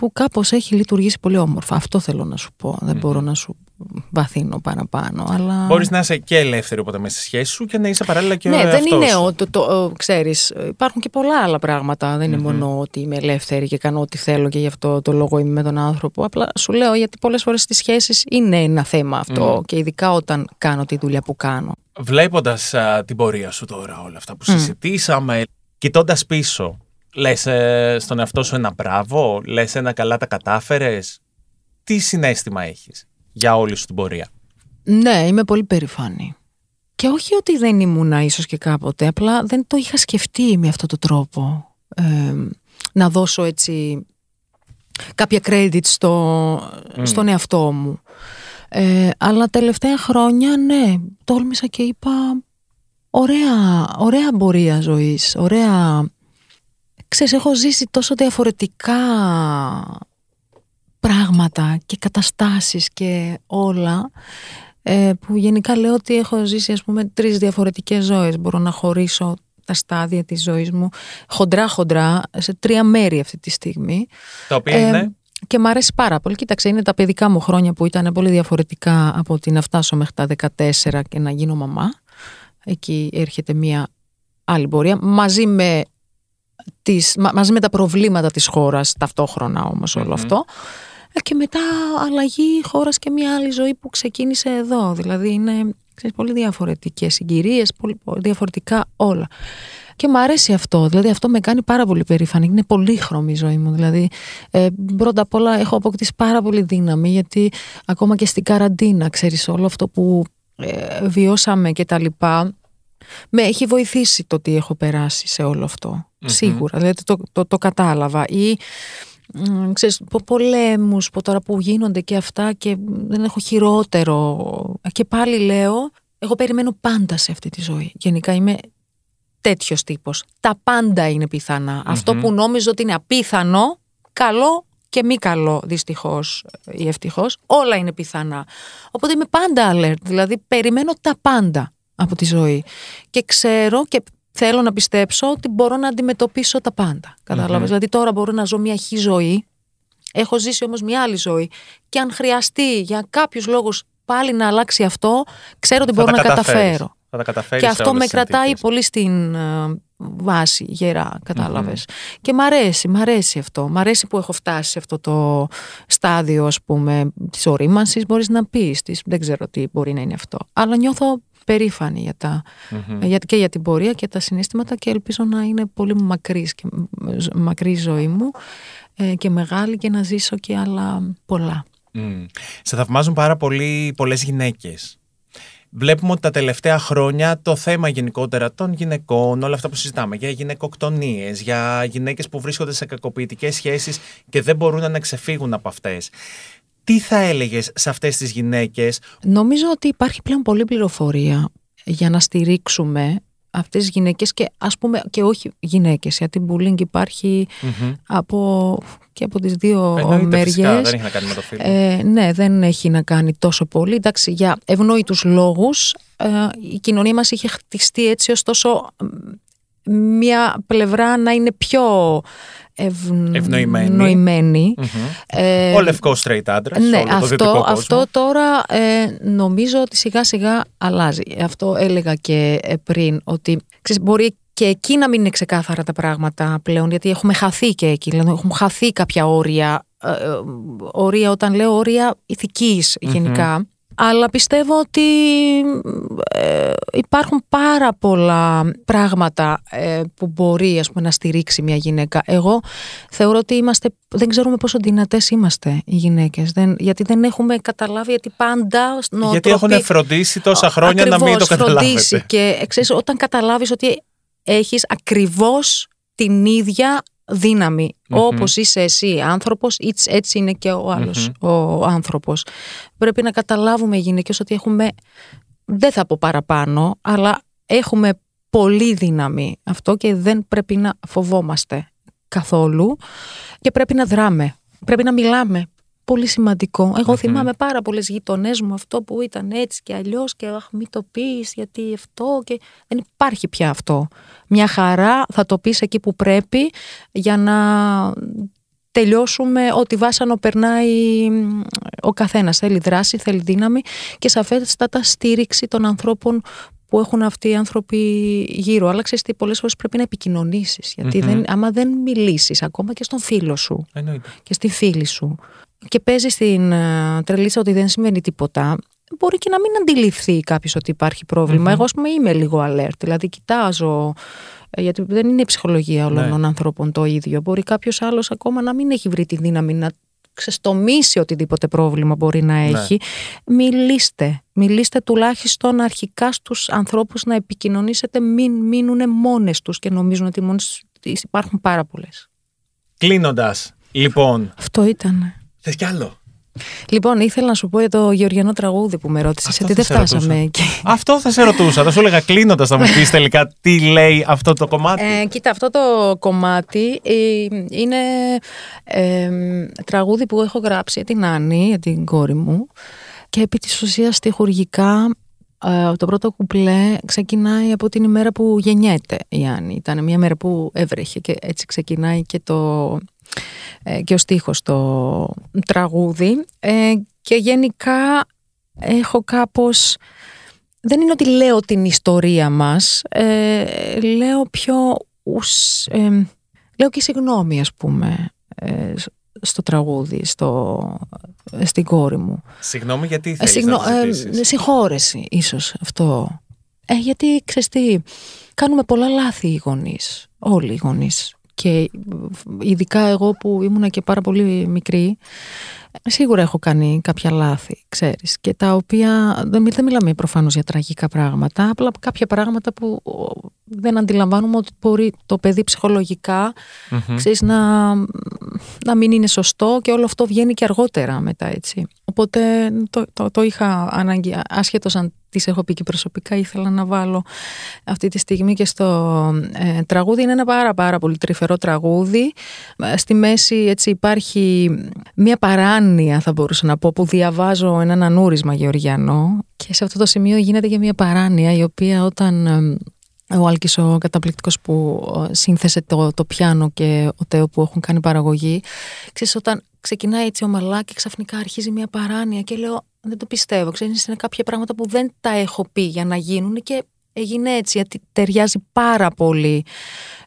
που κάπως έχει λειτουργήσει πολύ όμορφα. Αυτό θέλω να σου πω. Δεν μπορώ να σου βαθύνω παραπάνω. Αλλά... Μπορείς να είσαι και ελεύθερη οπότε μέσα στη σχέση σου και να είσαι παράλληλα και ο ναι, δεν εαυτός είναι, σου. ο, το, το, ο- ξέρεις, υπάρχουν και πολλά άλλα πράγματα. Δεν είναι μόνο ότι είμαι ελεύθερη και κάνω ό,τι θέλω και γι' αυτό το λόγο είμαι με τον άνθρωπο. Απλά σου λέω γιατί πολλές φορές στις σχέσεις είναι ένα θέμα αυτό και ειδικά όταν κάνω τη δουλειά που κάνω. Βλέποντας την πορεία σου τώρα, όλα αυτά που συζητήσαμε, κοιτώντας πίσω, λες στον εαυτό σου ένα μπράβο, λες ένα καλά τα κατάφερες. Τι συνέστημα έχεις για όλη σου την πορεία; Ναι, είμαι πολύ περήφανη. Και όχι ότι δεν ήμουνα ίσως και κάποτε, απλά δεν το είχα σκεφτεί με αυτόν τον τρόπο. Ε, να δώσω έτσι κάποια credit στο, στον εαυτό μου. Ε, αλλά τελευταία χρόνια, ναι, τόλμησα και είπα ωραία, ωραία πορεία ζωής, ωραία... Ξέρεις, έχω ζήσει τόσο διαφορετικά πράγματα και καταστάσεις και όλα ε, που γενικά λέω ότι έχω ζήσει ας πούμε τρεις διαφορετικές ζωές. Μπορώ να χωρίσω τα στάδια της ζωής μου χοντρά χοντρά σε τρία μέρη αυτή τη στιγμή. Τα οποία Ε, είναι; Και μου αρέσει πάρα πολύ. Κοίταξε, είναι τα παιδικά μου χρόνια που ήταν πολύ διαφορετικά από ότι να φτάσω μέχρι τα 14 και να γίνω μαμά. Εκεί έρχεται μια άλλη πορεία. Μαζί με, τις, μα- μαζί με τα προβλήματα της χώρας ταυτόχρονα όμως όλο αυτό. Ε, Και μετά αλλαγή χώρας και μια άλλη ζωή που ξεκίνησε εδώ. Δηλαδή είναι ξέρεις, πολύ διαφορετικές συγκυρίες, πολύ πολύ διαφορετικά όλα. Και μου αρέσει αυτό. Δηλαδή αυτό με κάνει πάρα πολύ περήφανη. Είναι πολύχρωμη η ζωή μου. Δηλαδή ε, πρώτα απ' όλα έχω αποκτήσει πάρα πολύ δύναμη γιατί ακόμα και στην καραντίνα, ξέρεις, όλο αυτό που ε, βιώσαμε και τα λοιπά με έχει βοηθήσει το τι έχω περάσει σε όλο αυτό. Σίγουρα. Δηλαδή το, το, το κατάλαβα. Ή μ, ξέρεις, πο- πολέμους που τώρα που γίνονται και αυτά και δεν έχω χειρότερο. Και πάλι λέω, εγώ περιμένω πάντα σε αυτή τη ζωή. Γενικά είμαι τέτοιος τύπος. Τα πάντα είναι πιθανά. Αυτό που νόμιζω ότι είναι απίθανο, καλό και μη καλό, δυστυχώς ή ευτυχώς, όλα είναι πιθανά. Οπότε είμαι πάντα alert, δηλαδή περιμένω τα πάντα από τη ζωή. Και ξέρω και θέλω να πιστέψω ότι μπορώ να αντιμετωπίσω τα πάντα. Κατάλαβες; Δηλαδή τώρα μπορώ να ζω μια χή ζωή, έχω ζήσει όμως μια άλλη ζωή και αν χρειαστεί για κάποιους λόγους πάλι να αλλάξει αυτό, ξέρω ότι θα μπορώ τα να καταφέρεις. καταφέρω. Θα τα καταφέρεις Και σε αυτό όλες με τις κρατάει συνθήκες. πολύ στην ε, βάση γερά, κατάλαβες; Και μ' αρέσει, μ' αρέσει αυτό. Μ' αρέσει που έχω φτάσει σε αυτό το στάδιο, ας πούμε, της ορίμανσης, μπορείς να πεις. Της, δεν ξέρω τι μπορεί να είναι αυτό. Αλλά νιώθω περήφανη για τα, για, και για την πορεία και τα συναίσθηματα και ελπίζω να είναι πολύ μακρύς και μ- μακρύ η ζωή μου ε, και μεγάλη και να ζήσω και άλλα πολλά. Μμ. Σε θαυμάζουν πάρα πολύ πολλές γυναίκες. Βλέπουμε ότι τα τελευταία χρόνια το θέμα γενικότερα των γυναικών, όλα αυτά που συζητάμε, για γυναικοκτονίες, για γυναίκες που βρίσκονται σε κακοποιητικές σχέσεις και δεν μπορούν να ξεφύγουν από αυτές. Τι θα έλεγες σε αυτές τις γυναίκες; Νομίζω ότι υπάρχει πλέον πολλή πληροφορία για να στηρίξουμε αυτές τις γυναίκες και ας πούμε και όχι γυναίκες γιατί bullying υπάρχει από, και από τις δύο Εννοείται φυσικά, μεριές. δεν έχει να κάνει με το φίλο. Ε, ναι, δεν έχει να κάνει τόσο πολύ. Εντάξει, για ευνόητους λόγους ε, η κοινωνία μας είχε χτιστεί έτσι ωστόσο μ, μια πλευρά να είναι πιο Ευνοημένη. ευνοημένη. Ε, Ο λευκός straight άντρας. ναι, όλο το δυτικό αυτό, κόσμο. αυτό τώρα ε, νομίζω ότι σιγά σιγά αλλάζει. Αυτό έλεγα και ε, πριν, ότι ξέρεις, μπορεί και εκεί να μην είναι ξεκάθαρα τα πράγματα πλέον, γιατί έχουμε χαθεί και εκεί, δηλαδή έχουμε χαθεί κάποια όρια, ε, ε, όρια όταν λέω όρια ηθικής γενικά. Αλλά πιστεύω ότι ε, υπάρχουν πάρα πολλά πράγματα ε, που μπορεί ας πούμε, να στηρίξει μια γυναίκα. Εγώ θεωρώ ότι είμαστε, δεν ξέρουμε πόσο δυνατές είμαστε οι γυναίκες. Δεν, γιατί δεν έχουμε καταλάβει, γιατί πάντα νοοτροπή- Γιατί έχουν φροντίσει τόσα χρόνια να μην το Ακριβώς, καταλάβετε. φροντίσει και ε, ξέρεις, όταν καταλάβεις ότι έχεις ακριβώς την ίδια δύναμη. Όπως είσαι εσύ άνθρωπος, έτσι, έτσι είναι και ο αλλος ο άνθρωπος. Πρέπει να καταλάβουμε οι γυναίκες ότι έχουμε, δεν θα πω παραπάνω, αλλά έχουμε πολύ δύναμη αυτό και δεν πρέπει να φοβόμαστε καθόλου και πρέπει να δράμε, πρέπει να μιλάμε. Πολύ σημαντικό. Εγώ θυμάμαι πάρα πολλές γειτονές μου αυτό που ήταν έτσι και αλλιώς και αχ μην το πεις γιατί αυτό και δεν υπάρχει πια αυτό. Μια χαρά θα το πεις εκεί που πρέπει για να τελειώσουμε ό,τι βάσανο περνάει μ, ο καθένας. Θέλει δράση, θέλει δύναμη και σαφέστατα στήριξη των ανθρώπων που έχουν αυτοί οι άνθρωποι γύρω. Αλλά ξέρεις τι, πολλές φορές πρέπει να επικοινωνήσεις. Γιατί δεν, άμα δεν μιλήσεις ακόμα και στον φίλο σου Εννοείται. και στη φίλη σου και παίζει στην ε, τρελίτσα ότι δεν σημαίνει τίποτα, μπορεί και να μην αντιληφθεί κάποιος ότι υπάρχει πρόβλημα. Εγώ, ας πούμε, είμαι λίγο alert. Δηλαδή, κοιτάζω. ε, Γιατί δεν είναι η ψυχολογία όλων Ναι. των ανθρώπων το ίδιο. Μπορεί κάποιος άλλος ακόμα να μην έχει βρει τη δύναμη να ξεστομίσει οτιδήποτε πρόβλημα μπορεί να έχει. Μιλήστε. Μιλήστε τουλάχιστον αρχικά στους ανθρώπους να επικοινωνήσετε. Μην μείνουν μόνες τους και νομίζουν ότι μόνες τους υπάρχουν πάρα πολλές. Κλείνοντας, λοιπόν. Αυτό ήταν. Θες κι άλλο; Λοιπόν, ήθελα να σου πω για το γεωργιανό τραγούδι που με ρώτησες, Αυτό γιατί θα δεν σε φτάσαμε ρωτούσα. εκεί. Αυτό θα σε ρωτούσα. Θα σου έλεγα κλείνοντας, θα μου πεις τελικά τι λέει αυτό το κομμάτι. Ε, κοίτα, αυτό το κομμάτι ε, είναι ε, τραγούδι που έχω γράψει για την Άννη, για την κόρη μου και επί της ουσίας στιχουργικά ε, το πρώτο κουπλέ ξεκινάει από την ημέρα που γεννιέται η Άννη. Ήταν μια μέρα που έβρεχε και έτσι ξεκινάει και, το, ε, και ο στίχος το τραγούδι ε, και γενικά έχω κάπως δεν είναι ότι λέω την ιστορία μας, ε, λέω πιο, ους, ε, λέω και συγγνώμη ας πούμε ε, στο τραγούδι, στο, στην κόρη μου. Συγγνώμη, γιατί Ε, θέλεις συγγνώ- να ε, το ζητήσεις. συγχώρεση ίσως αυτό. Ε, γιατί ξέρεις τι, κάνουμε πολλά λάθη οι γονείς, όλοι οι γονείς. Και ειδικά εγώ που ήμουνα και πάρα πολύ μικρή, σίγουρα έχω κάνει κάποια λάθη, ξέρεις. Και τα οποία, δεν, μι- δεν μιλάμε προφανώς για τραγικά πράγματα, απλά κάποια πράγματα που ο, δεν αντιλαμβάνουμε ότι μπορεί το παιδί ψυχολογικά Μμμ. ξέρεις, να, να μην είναι σωστό και όλο αυτό βγαίνει και αργότερα μετά έτσι. Οπότε το, το, το είχα ανάγκη, άσχετος αν τις έχω πει και προσωπικά, ήθελα να βάλω αυτή τη στιγμή και στο ε, τραγούδι. Είναι ένα πάρα πάρα πολύ τρυφερό τραγούδι. Ε, Στη μέση έτσι υπάρχει μια παράνοια θα μπορούσα να πω που διαβάζω έναν ανούρισμα γεωργιανό και σε αυτό το σημείο γίνεται και μια παράνοια η οποία όταν ε, ο Άλκης ο καταπληκτικός που ε, σύνθεσε το, το πιάνο και ο Τέο που έχουν κάνει παραγωγή ξέρεις όταν ξεκινάει έτσι ομαλά και ξαφνικά αρχίζει μια παράνοια και λέω δεν το πιστεύω ξέρεις είναι κάποια πράγματα που δεν τα έχω πει για να γίνουν και έγινε έτσι γιατί ταιριάζει πάρα πολύ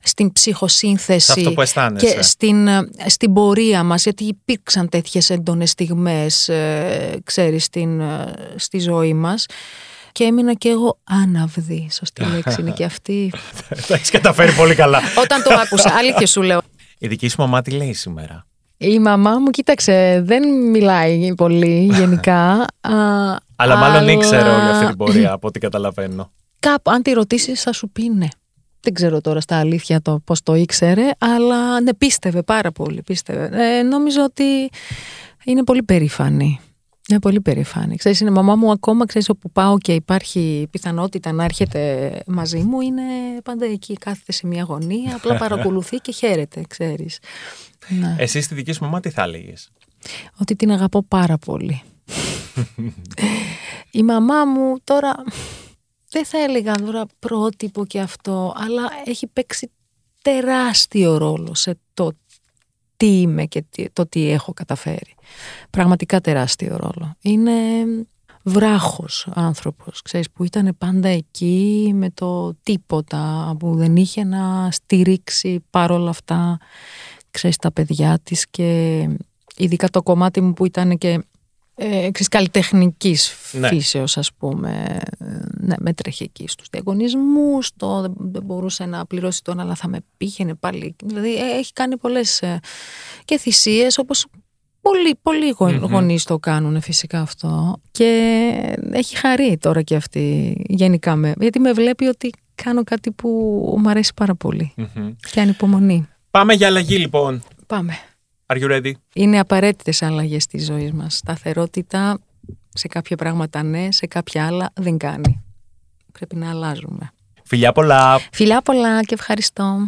στην ψυχοσύνθεση Σε αυτό που αισθάνεσαι. και στην, ε, στην πορεία μας γιατί υπήρξαν τέτοιες έντονες στιγμές ε, ξέρεις στην, ε, στη ζωή μας και έμεινα και εγώ άναυδη. Σωστή λέξη είναι και αυτή. Τα έχεις καταφέρει πολύ καλά. Όταν το άκουσα, αλήθεια σου λέω. Η δική σου μαμά τι λέει σήμερα; Η μαμά μου, κοίταξε, δεν μιλάει πολύ γενικά. α, Αλλά μάλλον ήξερε όλη αυτή την πορεία από ό,τι καταλαβαίνω. Κάπου, αν τη ρωτήσεις, θα σου πει ναι. Δεν ξέρω τώρα στα αλήθεια το πώς το ήξερε, αλλά ναι, πίστευε πάρα πολύ, πίστευε. Ε, νόμιζα ότι είναι πολύ περήφανη. Είναι πολύ περήφανη. Ξέρεις, είναι η μαμά μου ακόμα, ξέρεις, όπου πάω και υπάρχει πιθανότητα να έρχεται μαζί μου, είναι πάντα εκεί, κάθεται σε μια γωνία, απλά παρακολουθεί και χαίρεται, ξέρεις. Ναι. Εσύ στη δική σου μαμά τι θα έλεγες; Ότι την αγαπώ πάρα πολύ. η μαμά μου τώρα, δεν θα έλεγα τώρα πρότυπο και αυτό, αλλά έχει παίξει τεράστιο ρόλο σε το τι είμαι και τι- το τι έχω καταφέρει. Πραγματικά τεράστιο ρόλο. Είναι βράχος άνθρωπος, ξέρεις, που ήταν πάντα εκεί με το τίποτα, που δεν είχε να στηρίξει παρόλα αυτά, ξέρεις, τα παιδιά της και ειδικά το κομμάτι μου που ήταν και ε, ξέρεις, καλλιτεχνικής Ναι. φύσεως ας πούμε Ε, ναι, με τρέχει εκεί στους διαγωνισμούς το, δεν, δεν μπορούσε να πληρώσει τον αλλά θα με πήγαινε πάλι δηλαδή ε, έχει κάνει πολλές ε, και θυσίες όπως πολλοί, πολλοί γο- Μμμ. γονείς το κάνουν φυσικά αυτό και έχει χαρεί τώρα και αυτή γενικά με, γιατί με βλέπει ότι κάνω κάτι που μου αρέσει πάρα πολύ Μμμ. και ανυπομονή Πάμε για αλλαγή λοιπόν. πάμε Are you ready? είναι απαραίτητες αλλαγές στη ζωής μας. Σταθερότητα σε κάποια πράγματα ναι, σε κάποια άλλα δεν κάνει. Πρέπει να αλλάζουμε. Φιλιά πολλά. Φιλιά πολλά και ευχαριστώ.